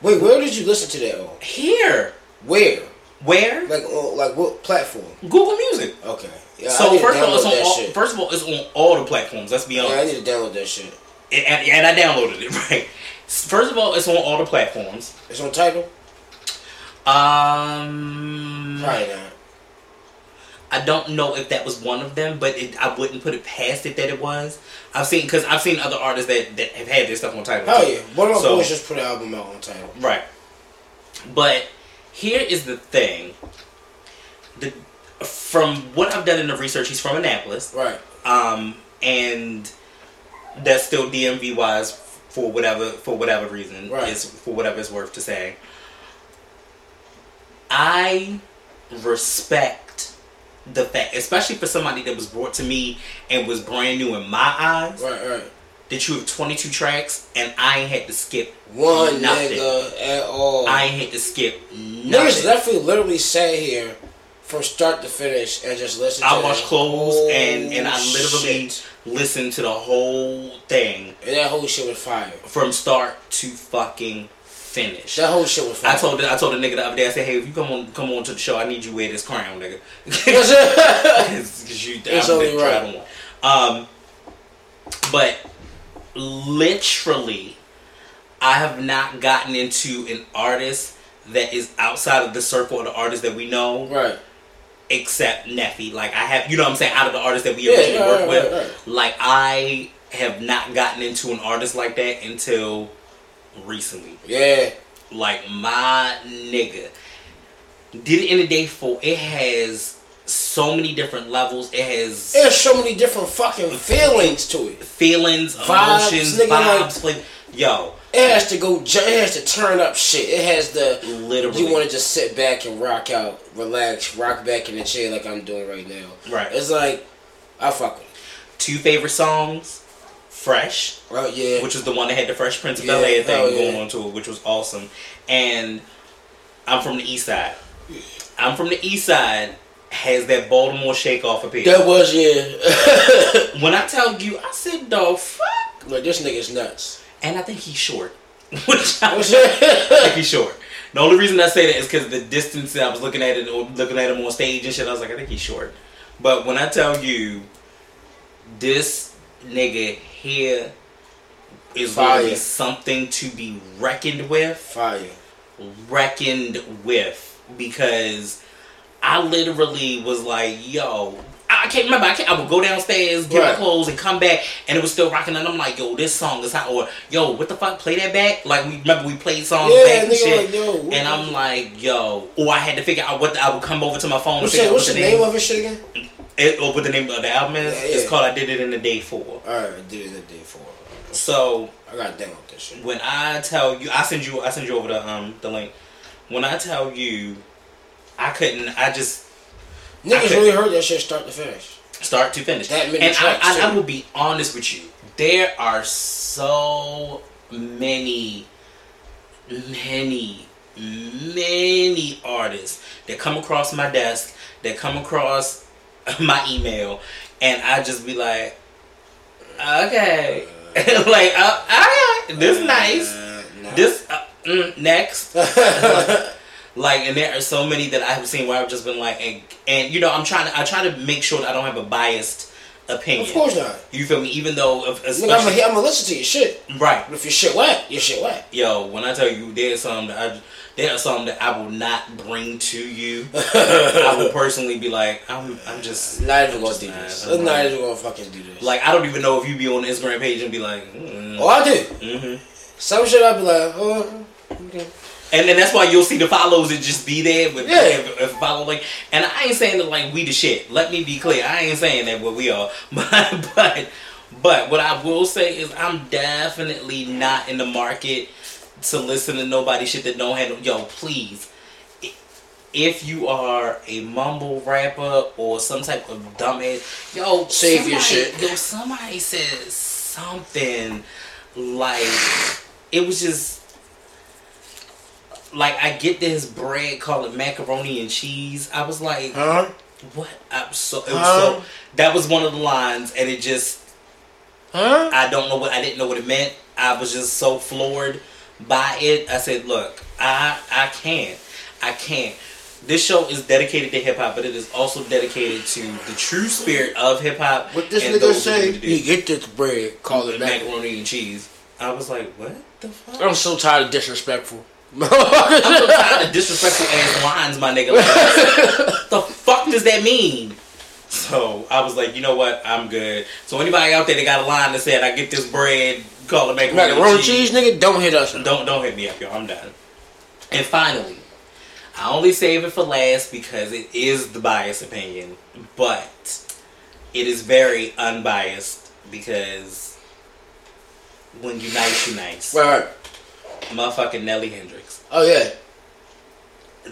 Wait, where did you listen to that on? here. Where? Where? Like, on, like what platform? Google Music. Okay. Yeah, So first of all, it's on all, shit. first of all, it's on all the platforms. Let's be honest. Yeah, I need to download that shit. and, and, and I downloaded it <laughs> right. First of all, it's on all the platforms. It's on Tidal. Um, Probably not. I don't know if that was one of them, but it, I wouldn't put it past it that it was. I've seen because I've seen other artists that, that have had their stuff on Tidal. Oh too. yeah, one of my So- boys just put an album out on Tidal. Right. But here is the thing. The from what I've done in the research, he's from Annapolis. Right. Um, and that's still DMV wise for whatever for whatever reason Right. is for whatever it's worth to say. I respect the fact, especially for somebody that was brought to me and was brand new in my eyes, Right. Right. that you have 22 tracks and I ain't had to skip One nothing. nigga at all. I ain't had to skip Niggas nothing. definitely literally sat here from start to finish and just listen. to I watched clothes and and I literally shit. listened to the whole thing And that whole shit was fire. from start to fucking finish. That whole shit was. I told the, I told the nigga the other day. I said, "Hey, if you come on come on to the show, I need you wear this crown, nigga." Because <laughs> you, It's I'm only right. Um, but literally, I have not gotten into an artist that is outside of the circle of the artists that we know, right. except Neffy. Like I have, you know, what I'm saying, out of the artists that we Yeah, originally worked right, with, right, right. like I have not gotten into an artist like that until recently Yeah. like my nigga did it in a day for it has so many different levels it has There's so many different fucking feelings to it. feelings Vibes, emotions nigga, vibes like, yo It has to go. It has to turn up shit. It has the. literally You want to just sit back and rock out, relax, rock back in the chair like I'm doing right now. right It's like I fuck with. two favorite songs fresh Right? Yeah. which was the one that had the fresh prince of Yeah, bel air thing oh, yeah. going on to it which was awesome and i'm from the east side i'm from the east side has that baltimore shake off appeal that was yeah. <laughs> when i tell you i said the fuck like this nigga's nuts. and I think he's short. <laughs> Which I, <laughs> think he's short. The only reason I say that is because the distance that I was looking at it, or looking at him on stage and shit. I was like, I think he's short. But when I tell you, this nigga here is Fire. literally something to be reckoned with. Fire. Reckoned with because I literally was like, yo. I can't remember. I, can't, I would go downstairs, get my clothes, and come back, and it was still rocking. And I'm like, "Yo, this song is hot." Or, "Yo, what the fuck? Play that back." Like we remember we played songs Yeah, back and shit. like, yo, and I'm like, "Yo," or I had to figure out what the, I would come over to my phone. What's, and figure out what's what the name of it shit again? it, or what the name of the album is. Yeah, It's called "I Did It in the Day Four. Alright, I did it in the day four. So I got download that shit. when I tell you, I send you, I send you over the um the link. When I tell you, I couldn't. I just Niggas really heard that shit start to finish. start to finish. That many and tracks, I, I, I will be honest with you. There are so many, many, many artists that come across my desk, that come across <laughs> my email, and I just be like, okay, <laughs> like, uh, alright, this nice, Uh, nah. this uh, mm, next. <laughs> Like, and there are so many that I've seen where I've just been like, and, and you know, I'm trying to, I try to make sure that I don't have a biased opinion. of course not. You feel me? Even though, if, Nigga, I'm gonna I'm gonna listen to your shit. right, But if your shit whack, your shit whack. yo, when I tell you there's some that I, there are some that I will not bring to you. <laughs> I will personally be like, I'm, I'm just Not even gonna do this. I'm not even gonna fucking do this. like, I don't even know if you be on the Instagram page and be like, mm, oh, I do. hmm Some shit I'll be like, oh, And then that's why you'll see the follows and just be there with Yeah. if, if follow like. And I ain't saying that like we the shit. Let me be clear. I ain't saying that what we are. <laughs> But but but what I will say is I'm definitely not in the market to listen to nobody shit that don't handle. Yo, please. If you are a mumble rapper or some type of dumbass, yo, Save your shit. Yo, somebody said something like it was just like I get this bread, call it macaroni and cheese. I was like, Huh? what? I'm so it was Huh? so that was one of the lines, and it just Huh? I don't know what I didn't know what it meant. I was just so floored by it. I said, look, I I can't, I can't. This show is dedicated to hip hop, but it is also dedicated to the true spirit of hip hop. What this nigga say? do. You get this bread, call it back. macaroni and cheese. I was like, what the fuck? I'm so tired of disrespectful. I'm so tired of <laughs> disrespectful ass lines, my nigga. Like, the fuck does that mean? So I was like, you know what? I'm good. So anybody out there that got a line that said, I get this bread, call it macaroni, Macaroni and cheese, nigga, don't hit us. Don't don't hit me up, yo. I'm done. And finally, I only save it for last because it is the biased opinion, but it is very unbiased because when you nice, you nice. Right, right. Motherfucking Nelly Hendrix. Oh yeah.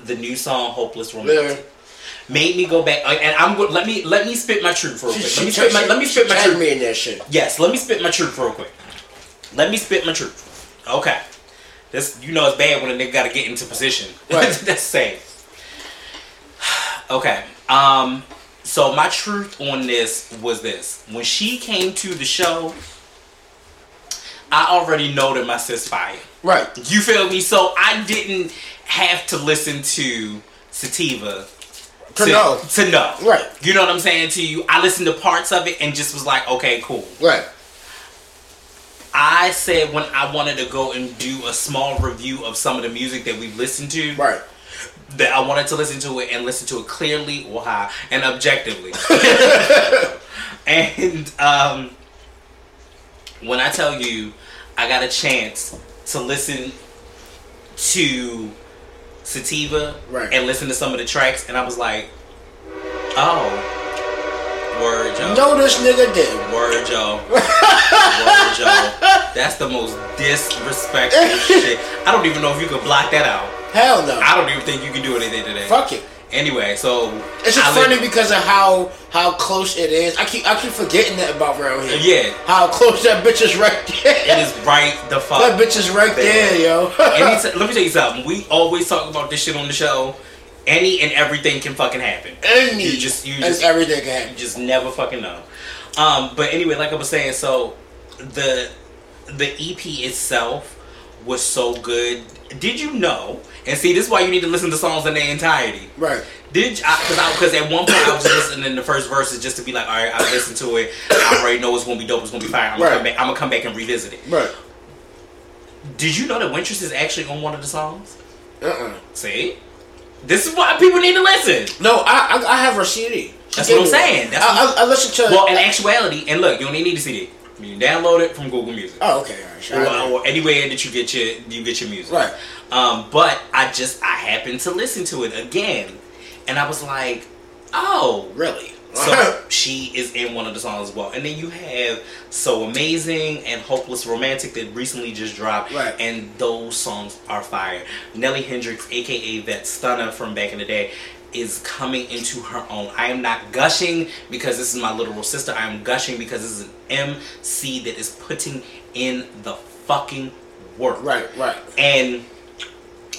the new song "Hopeless Romantic" Yeah. made me go back. And I'm go- let me let me spit my truth real quick. Let me spit my let me spit my truth. me in that shit. Yes, let me spit my truth real quick. Let me spit my truth. Okay, this you know it's bad when a nigga got to get into position. <laughs> Right. That's safe. <sighs> Okay. Um. So my truth on this was this: when she came to the show, I already know that my sis fire. Right. You feel me? So I didn't have to listen to Sativa To know. To know. Right. You know what I'm saying to you? I listened to parts of it and just was like, okay, cool. Right. I said when I wanted to go and do a small review of some of the music that we've listened to, Right. that I wanted to listen to it and listen to it clearly or high and objectively. <laughs> <laughs> and um, when I tell you, I got a chance to listen to Sativa Right. and listen to some of the tracks, and I was like, oh, word, Joe. No, this nigga did. Word, Joe. <laughs> Word, Joe. That's the most disrespectful <laughs> shit. I don't even know if you could block that out. Hell no. I don't even think you can do anything today. Fuck it. Anyway, so It's just I funny live- because of how how close it is. I keep I keep forgetting that about around here. Yeah, How close that bitch is right there. it is right the fuck. That bitch is right there, yo. Any t- let me tell you something. We always talk about this shit on the show. Any and everything can fucking happen. Any You just you just everything can happen. you just never fucking know. Um, but anyway, like I was saying, so the the EP itself was so good. Did you know? And see, this is why you need to listen to songs in their entirety. Right. Did because uh, I because at one point I was listening to the first verses just to be like, all right, I listened to it. I already know it's gonna be dope. It's gonna be fire. I'm gonna come back. I'm gonna come back and revisit it. Right. Did you know that Wintress is actually on one of the songs? Uh-uh. See, this is why people need to listen. No, I I, I have her CD. That's what I'm saying. That's I, I, I listened to. Well, in actuality, and look, you don't even need a CD. You download it from Google Music. oh, okay. All right. Sure. or, or anywhere that you get your you get your music. Right. Um, but I just I happened to listen to it again, and I was like, oh, Really. so <laughs> she is in one of the songs as well. And then you have So Amazing and Hopeless Romantic that recently just dropped. Right. And those songs are fire. Nelly Hendrix, aka that stunner from back in the day, is coming into her own. I am not gushing because this is my literal sister. I am gushing because this is an MC that is putting in the fucking work. right. Right. And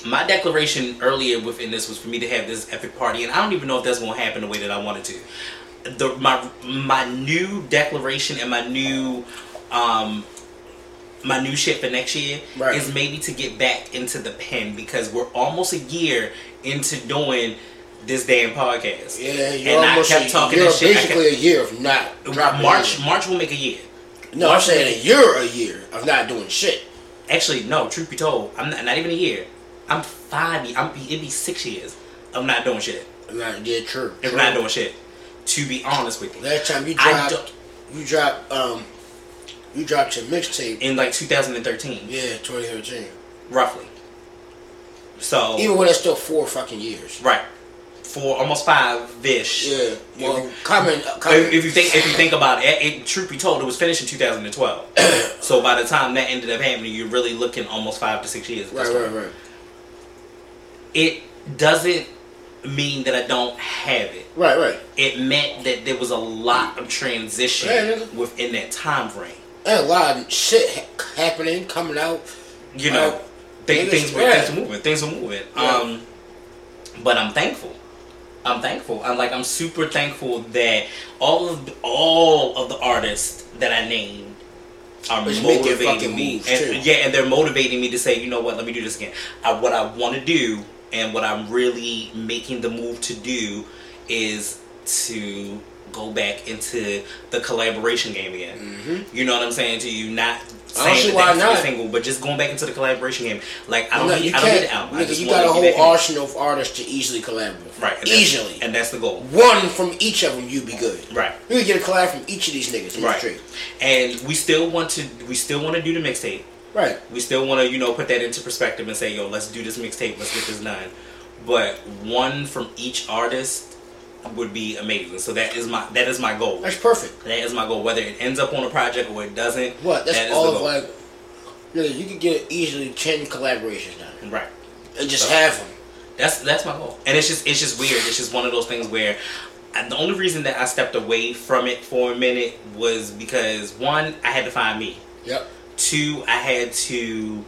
my declaration earlier within this was for me to have this epic party, and I don't even know if that's gonna happen the way that I wanted to. The my my new declaration and my new um my new shit for next year Right. is maybe to get back into the pen because we're almost a year into doing this damn podcast. Yeah, you're and I almost kept a, talking you're shit. I basically a year of not. March. March will make a year. No, I'm saying a year, a year of not doing shit. Actually, no. Truth be told, I'm not, not even a year. I'm five. I'm it'd be six years. I'm not doing shit. Not yeah, true. If. I'm not doing shit. To be honest with you, Last time you dropped, you dropped, um, you dropped your mixtape. in like 2013, Yeah, 2013. roughly. So Even when it's still four fucking years. right for almost five ish. Yeah. Well, If- comment. If, if you think if you think about it, it, truth be told, it was finished in 2012. <coughs> so by the time that ended up happening, you're really looking almost five to six years. right, right, right. It doesn't mean that I don't have it. Right, right. It meant that there was a lot of transition nigga. within that time frame. And a lot of shit ha- happening, coming out. You know, Right. Niggas- things, were, things were moving. Things were moving. Yeah. Um, but I'm thankful. I'm thankful. I'm like I'm super thankful that all of the, all of the artists that I named are making motivating me. and, yeah, and they're motivating me to say, you know what, let me do this again. I, what I want to do and what I'm really making the move to do is to go back into the collaboration game again. You know what I'm saying to you? Not Mm-hmm. Saying that why not. single, but just going back into the collaboration game. Like I don't No, need, you I don't need the album. I just you got a whole get back in. arsenal of artists to easily collaborate. Right, and that's- Easily. and that's the goal. One from each of them, you'd be good. Right. You get a collab from each of these niggas. Right. And we still want to we still want to do the mixtape. Right. We still want to, you know, put that into perspective and say, yo, let's do this mixtape, let's get this done. But one from each artist would be amazing. So that is my that is my goal. That's perfect. That is my goal. Whether it ends up on a project or it doesn't. What? That's that is all of like. Nigga, you could get easily ten collaborations now, Right. and just So- have them. That's that's my goal. And it's just it's just weird. It's just one of those things where I, the only reason that I stepped away from it for a minute was because one, I had to find me. Yep. Two, I had to,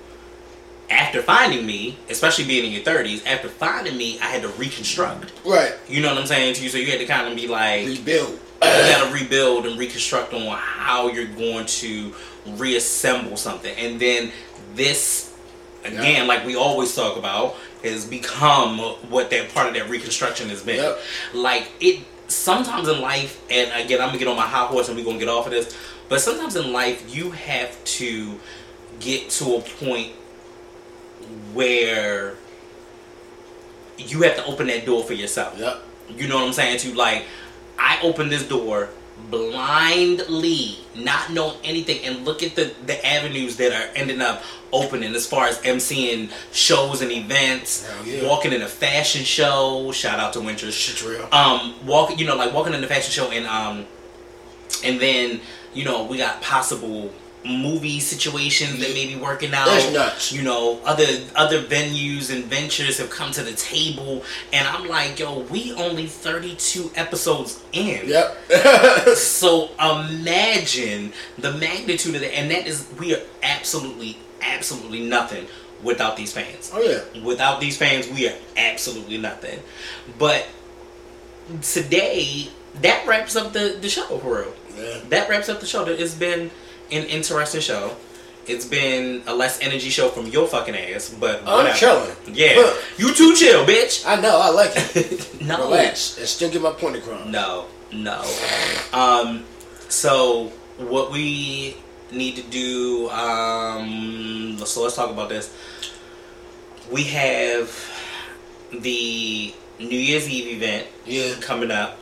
after finding me, especially being in your 30s, after finding me, I had to reconstruct. Right. You know what I'm saying to you? So you had to kind of be like, Rebuild. <clears throat> you gotta rebuild and reconstruct on how you're going to reassemble something. And then this, again, Yeah. like we always talk about, has become what that part of that reconstruction has been. Yep. Like it, sometimes in life, and again, I'm gonna get on my high horse and we're gonna get off of this, but sometimes in life, you have to get to a point where you have to open that door for yourself. Yep. You know what I'm saying? To like, I opened this door blindly, not knowing anything, and look at the the avenues that are ending up opening as far as emceeing shows and events, yeah. walking in a fashion show. Shout out to Winters. Um, walking, you know, like walking in the fashion show, and um, and then you know we got possible movie situations that may be working out. That's nuts. You know, other other venues and ventures have come to the table, and I'm like, yo, we only 32 episodes in. Yep. <laughs> So imagine the magnitude of that, and that is we are absolutely, absolutely nothing without these fans. oh yeah. Without these fans, we are absolutely nothing. But today, that wraps up the, the show for real. Yeah. That wraps up the show. It's been an interesting show. It's been a less energy show from your fucking ass, but I'm whatever. chilling. Yeah, Huh. you too chill, bitch. I know. I like it. <laughs> No, Relax and still get my point across. no, no. Um, so what we need to do? Um, so let's talk about this. We have the New Year's Eve event Yeah. coming up.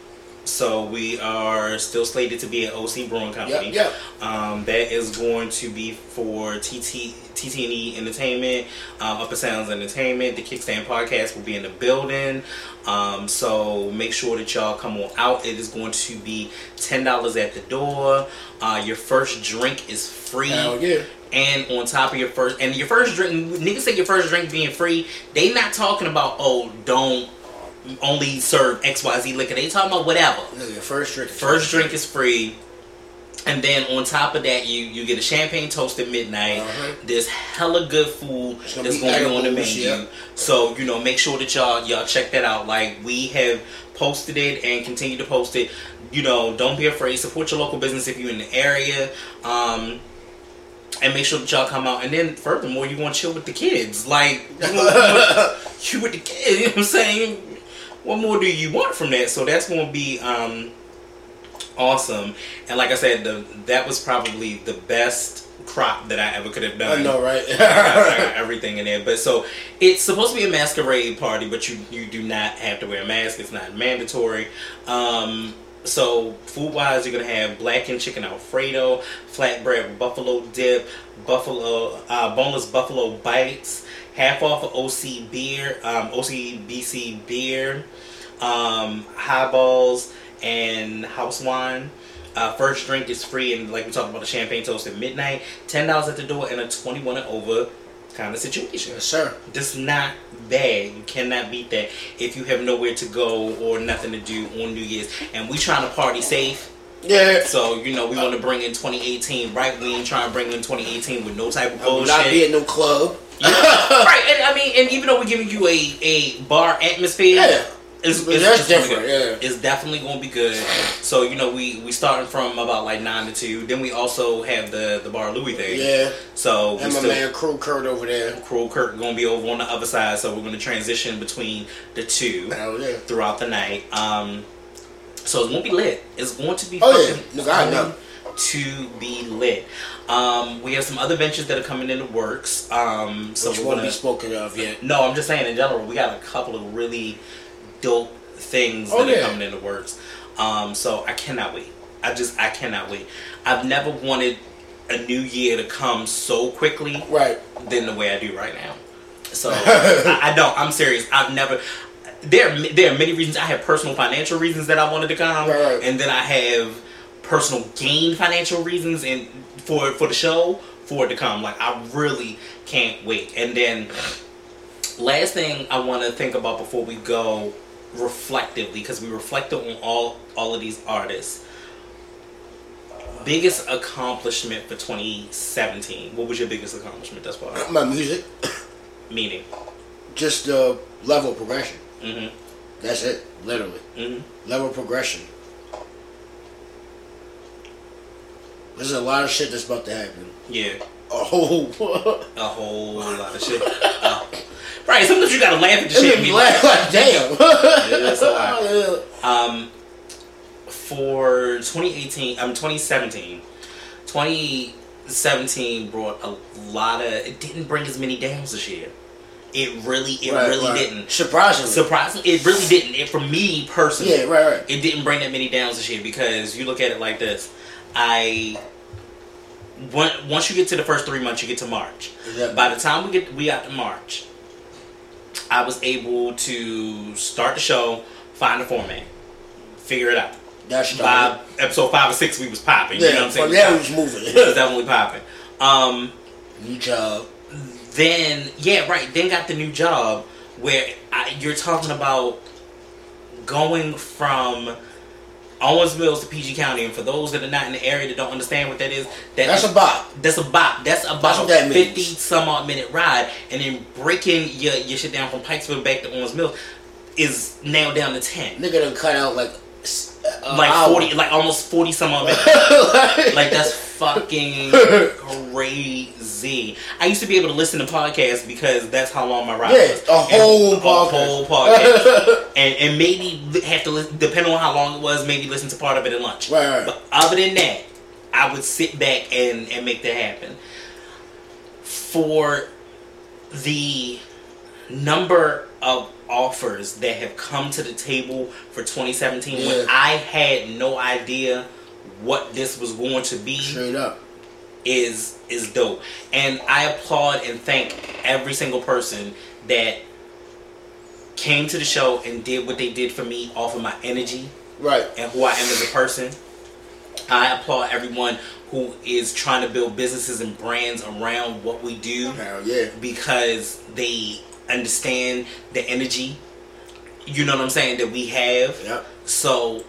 So we are still slated to be an OC Brewing Company. Yep. Yep. Um, that is going to be for TT TT&E Entertainment, um, Upper Sounds Entertainment. The Kickstand Podcast will be in the building. Um, so make sure that y'all come on out. It is going to be ten dollars at the door. Uh, your first drink is free. Hell yeah. And on top of your first, and your first drink, niggas say your first drink being free. They not talking about oh don't only serve X Y Z liquor. They talking about whatever. Your first drink. First drink is free. And then on top of that, you you get a champagne toast at midnight. Uh-huh. There's hella good food gonna that's going to be on the menu. yeah. So you know, make sure that y'all y'all check that out. Like we have posted it and continue to post it. You know, don't be afraid. Support your local business if you're in the area. Um, and make sure that y'all come out. And then furthermore, you want to chill with the kids. Like you, <laughs> you with the kids. You know what I'm saying? What more do you want from that? So that's going to be um, awesome. And like I said, the that was probably the best crop that I ever could have done. I know, right? <laughs> I got everything in there. But so it's supposed to be a masquerade party, but you you do not have to wear a mask. It's not mandatory. Um, so food wise, you're gonna have blackened chicken alfredo, flatbread buffalo dip, buffalo uh, boneless buffalo bites, half off of OC beer, um, OCBC beer, um, highballs, and house wine. Uh, first drink is free, and like we talked about the champagne toast at midnight. Ten dollars at the door, and a twenty-one and over kind of situation. Yes, sir. Just not bad. You cannot beat that if you have nowhere to go or nothing to do on New Year's. And we trying to party safe. Yeah. So you know we want to bring in 2018 right. We ain't trying to bring in 2018 with no type of bullshit. not be at no club. Right, and I mean, and even though we're giving you a, a bar atmosphere, Yeah. it's, it's, that's it's different, yeah. It's definitely going to be good. So you know, we we starting from about like nine to two. Then we also have the the bar Louis thing. Yeah. So we And my still, man Crew Kurt over there. Cruel Kurt gonna be over on the other side, so we're gonna transition between the two yeah. throughout the night. Um, so it's gonna be lit. It's going to be Oh, yeah. fucking Nigga, I know. To be lit. Um, we have some other ventures that are coming into works. Um, so Which won't be spoken of yet. no, I'm just saying in general, we got a couple of really dope things Oh, that are coming into works. Um, so I cannot wait. I just I cannot wait. I've never wanted a new year to come so quickly Right. than the way I do right now. So <laughs> I, I don't. I'm serious. I've never. There, there are many reasons. I have personal financial reasons that I wanted to come, right. and then I have personal gain financial reasons and for for the show for it to come. Like I really can't wait. And then last thing I want to think about before we go reflectively because we reflected on all all of these artists. Biggest accomplishment for 2017. What was your biggest accomplishment thus far? My music, Meaning. just the level progression. Mm-hmm. That's it. Literally. Mm-hmm. Level progression. There's a lot of shit that's about to happen. Yeah. Oh, <laughs> A whole lot of shit. Uh, right. Sometimes you gotta laugh at the shit. and be laugh like, damn. Yeah, a lot. <laughs> Um, for 2018, um, 2017, 2017 brought a lot of. It didn't bring as many downs this year. It really, it Right, really right. didn't. Surprisingly. Surprisingly, it really didn't. It for me personally, yeah, right, right. it didn't bring that many downs this year because you look at it like this. I on- once you get to the first three months, you get to March. Exactly. By the time we get we got to March, I was able to start the show, find the format, figure it out. That's By episode five or six, we was popping. you know what Yeah, I'm saying? there we It was was moving. definitely popping. Um, New job. then yeah, right. Then got the new job where I, you're talking about going from Owings Mills to PG County, and for those that are not in the area that don't understand what that is, that That's is- a bop. that's a bop. That's about That's that means. fifty some odd minute ride, and then breaking your your shit down from Pikesville back to Owings Mills is now down to ten, Nigga done cut out like a like hour. forty, like almost forty some odd minutes. <laughs> like, like that's fucking crazy. I used to be able to listen to podcasts because that's how long my ride Yeah, was. a whole And- podcast. a whole podcast, <laughs> and and maybe have to listen, depending on how long it was, maybe listen to part of it at lunch. Right, right. But other than that, I would sit back and and make that happen. For the number of offers that have come to the table for 2017 Yeah. when I had no idea what this was going to be Straight up. is is dope. And I applaud and thank every single person that came to the show and did what they did for me off of my energy Right. and who I am as a person. I applaud everyone who is trying to build businesses and brands around what we do Hell yeah. because they understand the energy, you know what I'm saying, that we have. Yep. So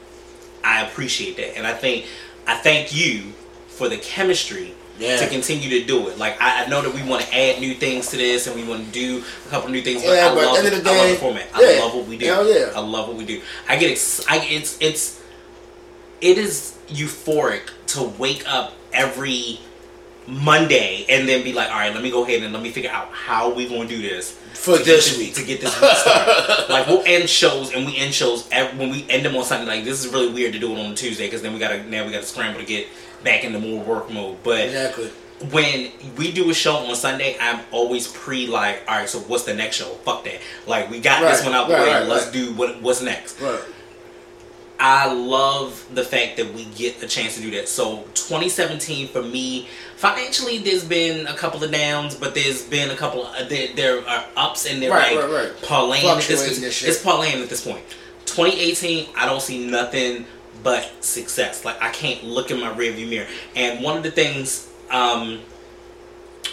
I appreciate that. And I think I thank you for the chemistry Yeah. to continue to do it. Like I, I know that we want to add new things to this and we want to do a couple new things, but Yeah, I but love the end it. of the day, I love the format. yeah. I love what we do. Hell yeah. I love what we do. I get ex- I, it's it's it is euphoric to wake up every Monday and then be like, all right, let me go ahead and let me figure out how we gonna do this For this week. to get this week started. <laughs> like we'll end shows and we end shows ev when we end them on Sunday. Like this is really weird to do it on a Tuesday because then we gotta now we gotta scramble to get back into more work mode. But Exactly. when we do a show on Sunday, I'm always pre like, all right, so what's the next show? Fuck that. Like we got this one out the right, way. right, Let's right. do what what's next. Right. I love the fact that we get a chance to do that. So 2017 for me, financially, there's been a couple of downs, but there's been a couple. Of, there, there are ups and they're Right, like right, right. parlaying at this. It's parlaying at this point. 2018, I don't see nothing but success. Like I can't look in my rearview mirror. And one of the things um,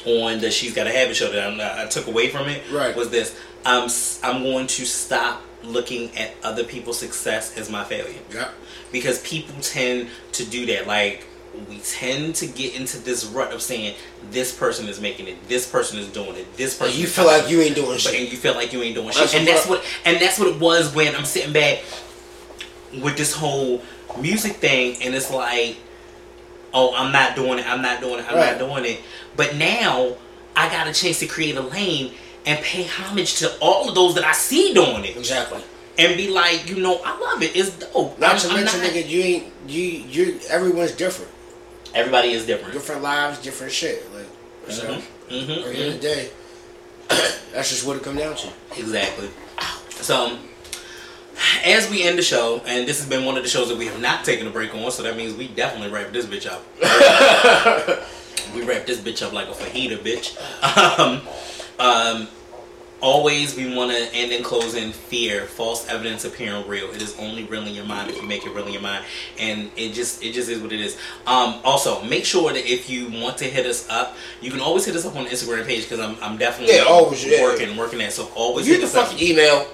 on the She's Got to have a Habit show that I, I took away from it Right. was this: I'm s- I'm going to stop looking at other people's success as my failure Yeah. because people tend to do that. Like we tend to get into this rut of saying this person is making it, this person is doing it, this person. you is feel like you ain't doing shit. and you feel like you ain't doing That's shit. And that's what and that's what it was when I'm sitting back with this whole music thing and it's like, oh, I'm not doing it, I'm not doing it, I'm Right. not doing it. But now I got a chance to create a lane and pay homage to all of those that I see doing it. Exactly. And be like, you know, I love it. It's dope. Not I'm- to mention, not- nigga, you ain't you you. Everyone's different. Everybody is different. Different lives, different shit. Like so. Mm-hmm. At the end of the day, <coughs> that's just what it come down to. Exactly. So, as we end the show, and this has been one of the shows that we have not taken a break on, so that means we definitely wrap this bitch up. <laughs> we wrap this bitch up like a fajita, bitch. <laughs> Um, um, always, we want to end in closing fear, false evidence appearing real. It is only real in your mind if you make it real in your mind, and it just it just is what it is. Um, also, make sure that if you want to hit us up, you can always hit us up on the Instagram page because I'm, I'm definitely Yeah, always, yeah. working working that. So always You hit the us up. fucking email.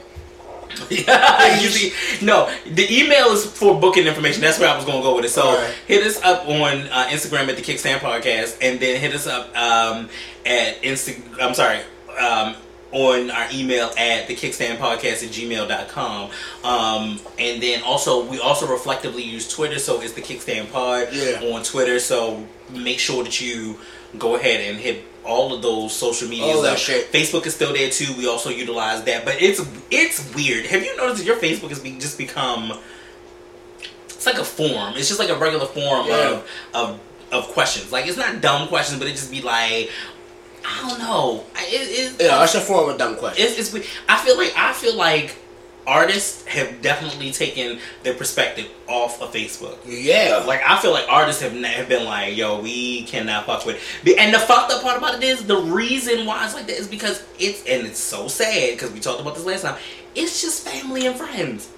Yeah, <laughs> you see, no, the email is for booking information. That's where I was gonna go with it. So Alright. hit us up on uh, Instagram at the Kickstand Podcast, and then hit us up um, at Insta. I'm sorry. Um, on our email at the kickstand podcast at gmail.com um, and then also we also reflectively use twitter so it's the kickstand pod Yeah. on twitter so make sure that you go ahead and hit all of those social medias that up. shit. Facebook is still there too. We also utilize that, but it's it's weird. Have you noticed that your Facebook has be, just become? It's like a form. It's just like a regular form Yeah. of of of questions. Like it's not dumb questions, but it just be like, I don't know. I- It, it, Yeah, that's a form of dumb question. it's, it's. I feel like I feel like artists have definitely taken their perspective off of Facebook. Yeah. Like I feel like artists have, have been like, yo, we cannot fuck with. It. And the fucked up part about it is the reason why it's like that is because it's and it's so sad because we talked about this last time. It's just family and friends.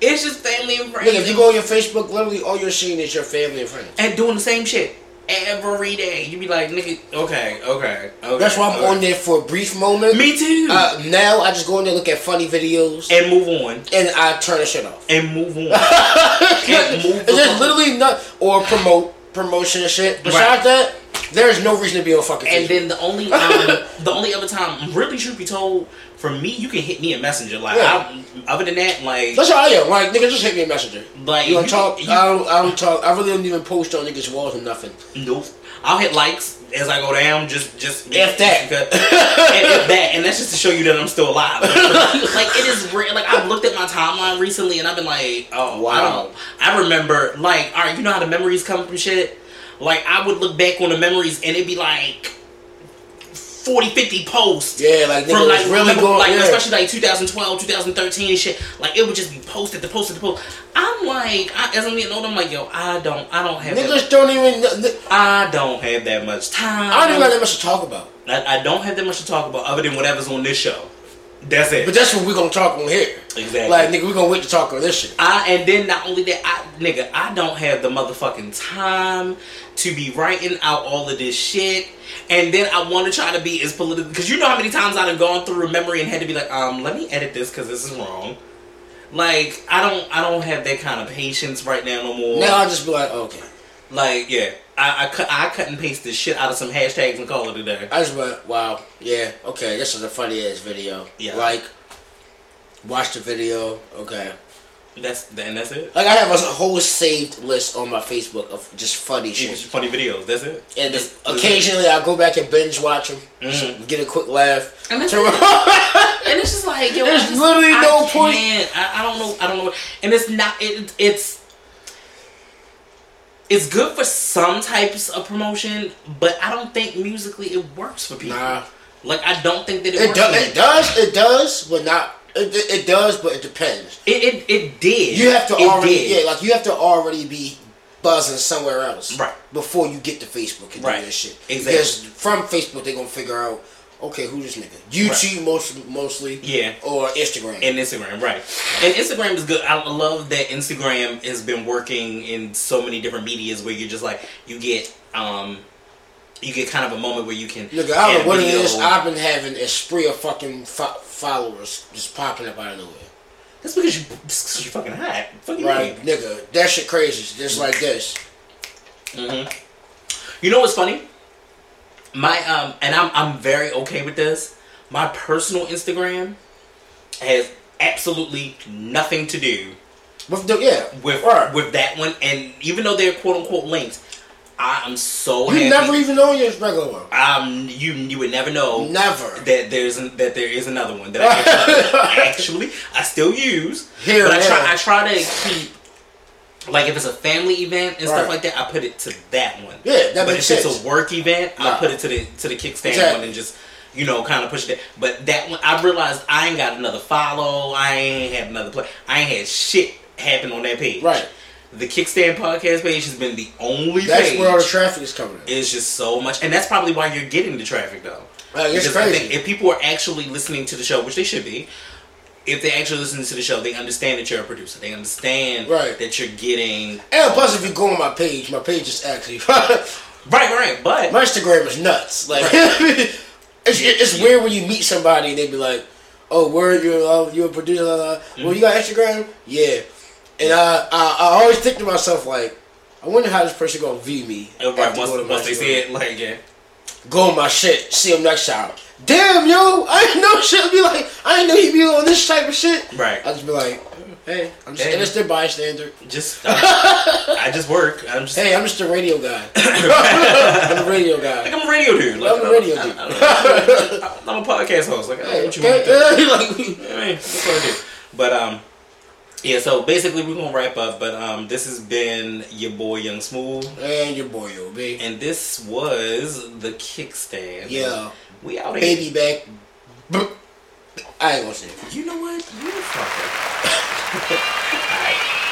It's just family and friends. Nigga, if you go on your Facebook, literally all you're seeing is your family and friends. and doing the same shit every day, you be like, nigga, okay, okay, okay. That's why I'm okay. on there for a brief moment. Me too. Uh, now I just go in there, look at funny videos, and move on. and I turn the shit off. And move on. <laughs> and move It's just literally not or promote promotion and shit. Besides that, there's no reason to be on fucking. And Facebook. then the only um, <laughs> the only other time, really, truth be told, for me, you can hit me a messenger. Like, Yeah. I, other than that, like, that's how I am. Like nigga, just hit me a messenger. like You wanna talk? you- I don't. I don't talk. I really don't even post on niggas' walls or nothing. Nope. I'll hit likes as I go down. Just, just If that. and <laughs> if that, and that's just to show you that I'm still alive. <laughs> like it is real. Like I've looked at my timeline recently, and I've been like, oh Wow. I don't. I remember, like, all right, you know how the memories come from shit. Like I would look back on the memories, and it'd be like 40, 50 posts. Yeah, like from like really remember, going. like yeah. especially like 2012, 2013 and shit. Like it would just be posted the posted the post. I'm like, I, as I'm getting older, I'm like, yo, I don't, I don't have, that, Niggas don't even. I don't have that much time. I don't even got that much to talk about. I, I don't have that much to talk about other than whatever's on this show. That's it. But that's what we're gonna talk on here. exactly. Like nigga, we're gonna wait to talk on this shit. I and then not only that, I nigga, I don't have the motherfucking time to be writing out all of this shit. And then I want to try to be as political because you know how many times I've gone through a memory and had to be like, um, let me edit this because this is wrong. Like I don't, I don't have that kind of patience right now no more. Now I'll just be like, okay. Like yeah, I, I cut, I cut and paste this shit out of some hashtags and call it a day. I just went, wow, yeah, okay, this is a funny ass video. Yeah. Like, watch the video, okay. That's and that's it. Like I have a whole saved list on my Facebook of just funny It's shit. just funny videos. That's it. And That's- occasionally I go back and binge watch them, Mhm. get a quick laugh. And that's Turn <laughs> and it's just like yo, There's just, literally I no point. can't. I, I don't know. I don't know. And it's not. It, it's it's good for some types of promotion, but I don't think musically it works for people. Nah. Like I don't think that it, It, works. do, it does, it does, but not It, it, it does, but it depends. It it, it did. You have to It already did. yeah, like you have to already be buzzing somewhere else Right. before you get to Facebook and Right. do that shit. Exactly. Because from Facebook they're gonna figure out okay who this nigga YouTube most mostly Yeah. or Instagram. And Instagram, right. And Instagram is good. I love that Instagram has been working in so many different medias where you're just like you get um you get kind of a moment where you can Look, I don't know what it is. I've been having a spree of fucking fo- followers just popping up out of nowhere. That's because you just 'cause you fucking hot. Fucking Right, nigga, that shit crazy. Just like this. Mm-hmm. You know what's funny? My um, and I'm I'm very okay with this. My personal Instagram has absolutely nothing to do With the, yeah, with right. with that one. And even though they're quote unquote links, I am so you happy. never even know your regular one. um, you you would never know Never. that there's an, that there is another one that I <laughs> actually, I still use. Here but I try. I try to keep like if it's a family event and stuff like that, I put it to that one. Yeah, that but makes if sense. it's a work event, I put it to the to the kickstand Exactly. one and just you know kind of push it. But that one, I realized I ain't got another follow. I ain't had another play. I ain't had shit happen on that page. Right. The kickstand podcast page has been the only That's page. where all the traffic is coming in. It's just so much, and that's probably why you're getting the traffic though. Like, it's Because crazy. if people are actually listening to the show, which they should be, if they actually listen to the show, they understand that you're a producer. They understand Right. that you're getting And plus, if you go on my page, my page is actually <laughs> right, right. But my Instagram is nuts. Like <laughs> it's it's weird when you meet somebody and they be like, "Oh, where you? Uh, you a producer? Uh, Well, you got Instagram? Yeah." And I, I I always think to myself like, I wonder how this person gonna view me. right, once, going to my once they see it, like yeah, go on my shit, see him next time. Damn, yo, I didn't know shit. Be like, I didn't know he'd be on this type of shit. right. I'd just be like, hey, I'm just Hey. an innocent bystander. Just I, I just work. I'm just Hey, I'm just <laughs> a radio guy. I'm a radio like guy. I'm a radio dude. Like, I'm a radio I- dude. I, am a podcast host. Like I don't know Hey, what you want. to do. <laughs> like, I mean, that's what I do. But um, yeah. So basically, we're gonna wrap up. But um, this has been your boy Young Smooth. and your boy, baby. And this was the kickstand. Yeah. We out here. Baby back. I ain't gonna say it. You know what? You the fucker. <laughs> Alright.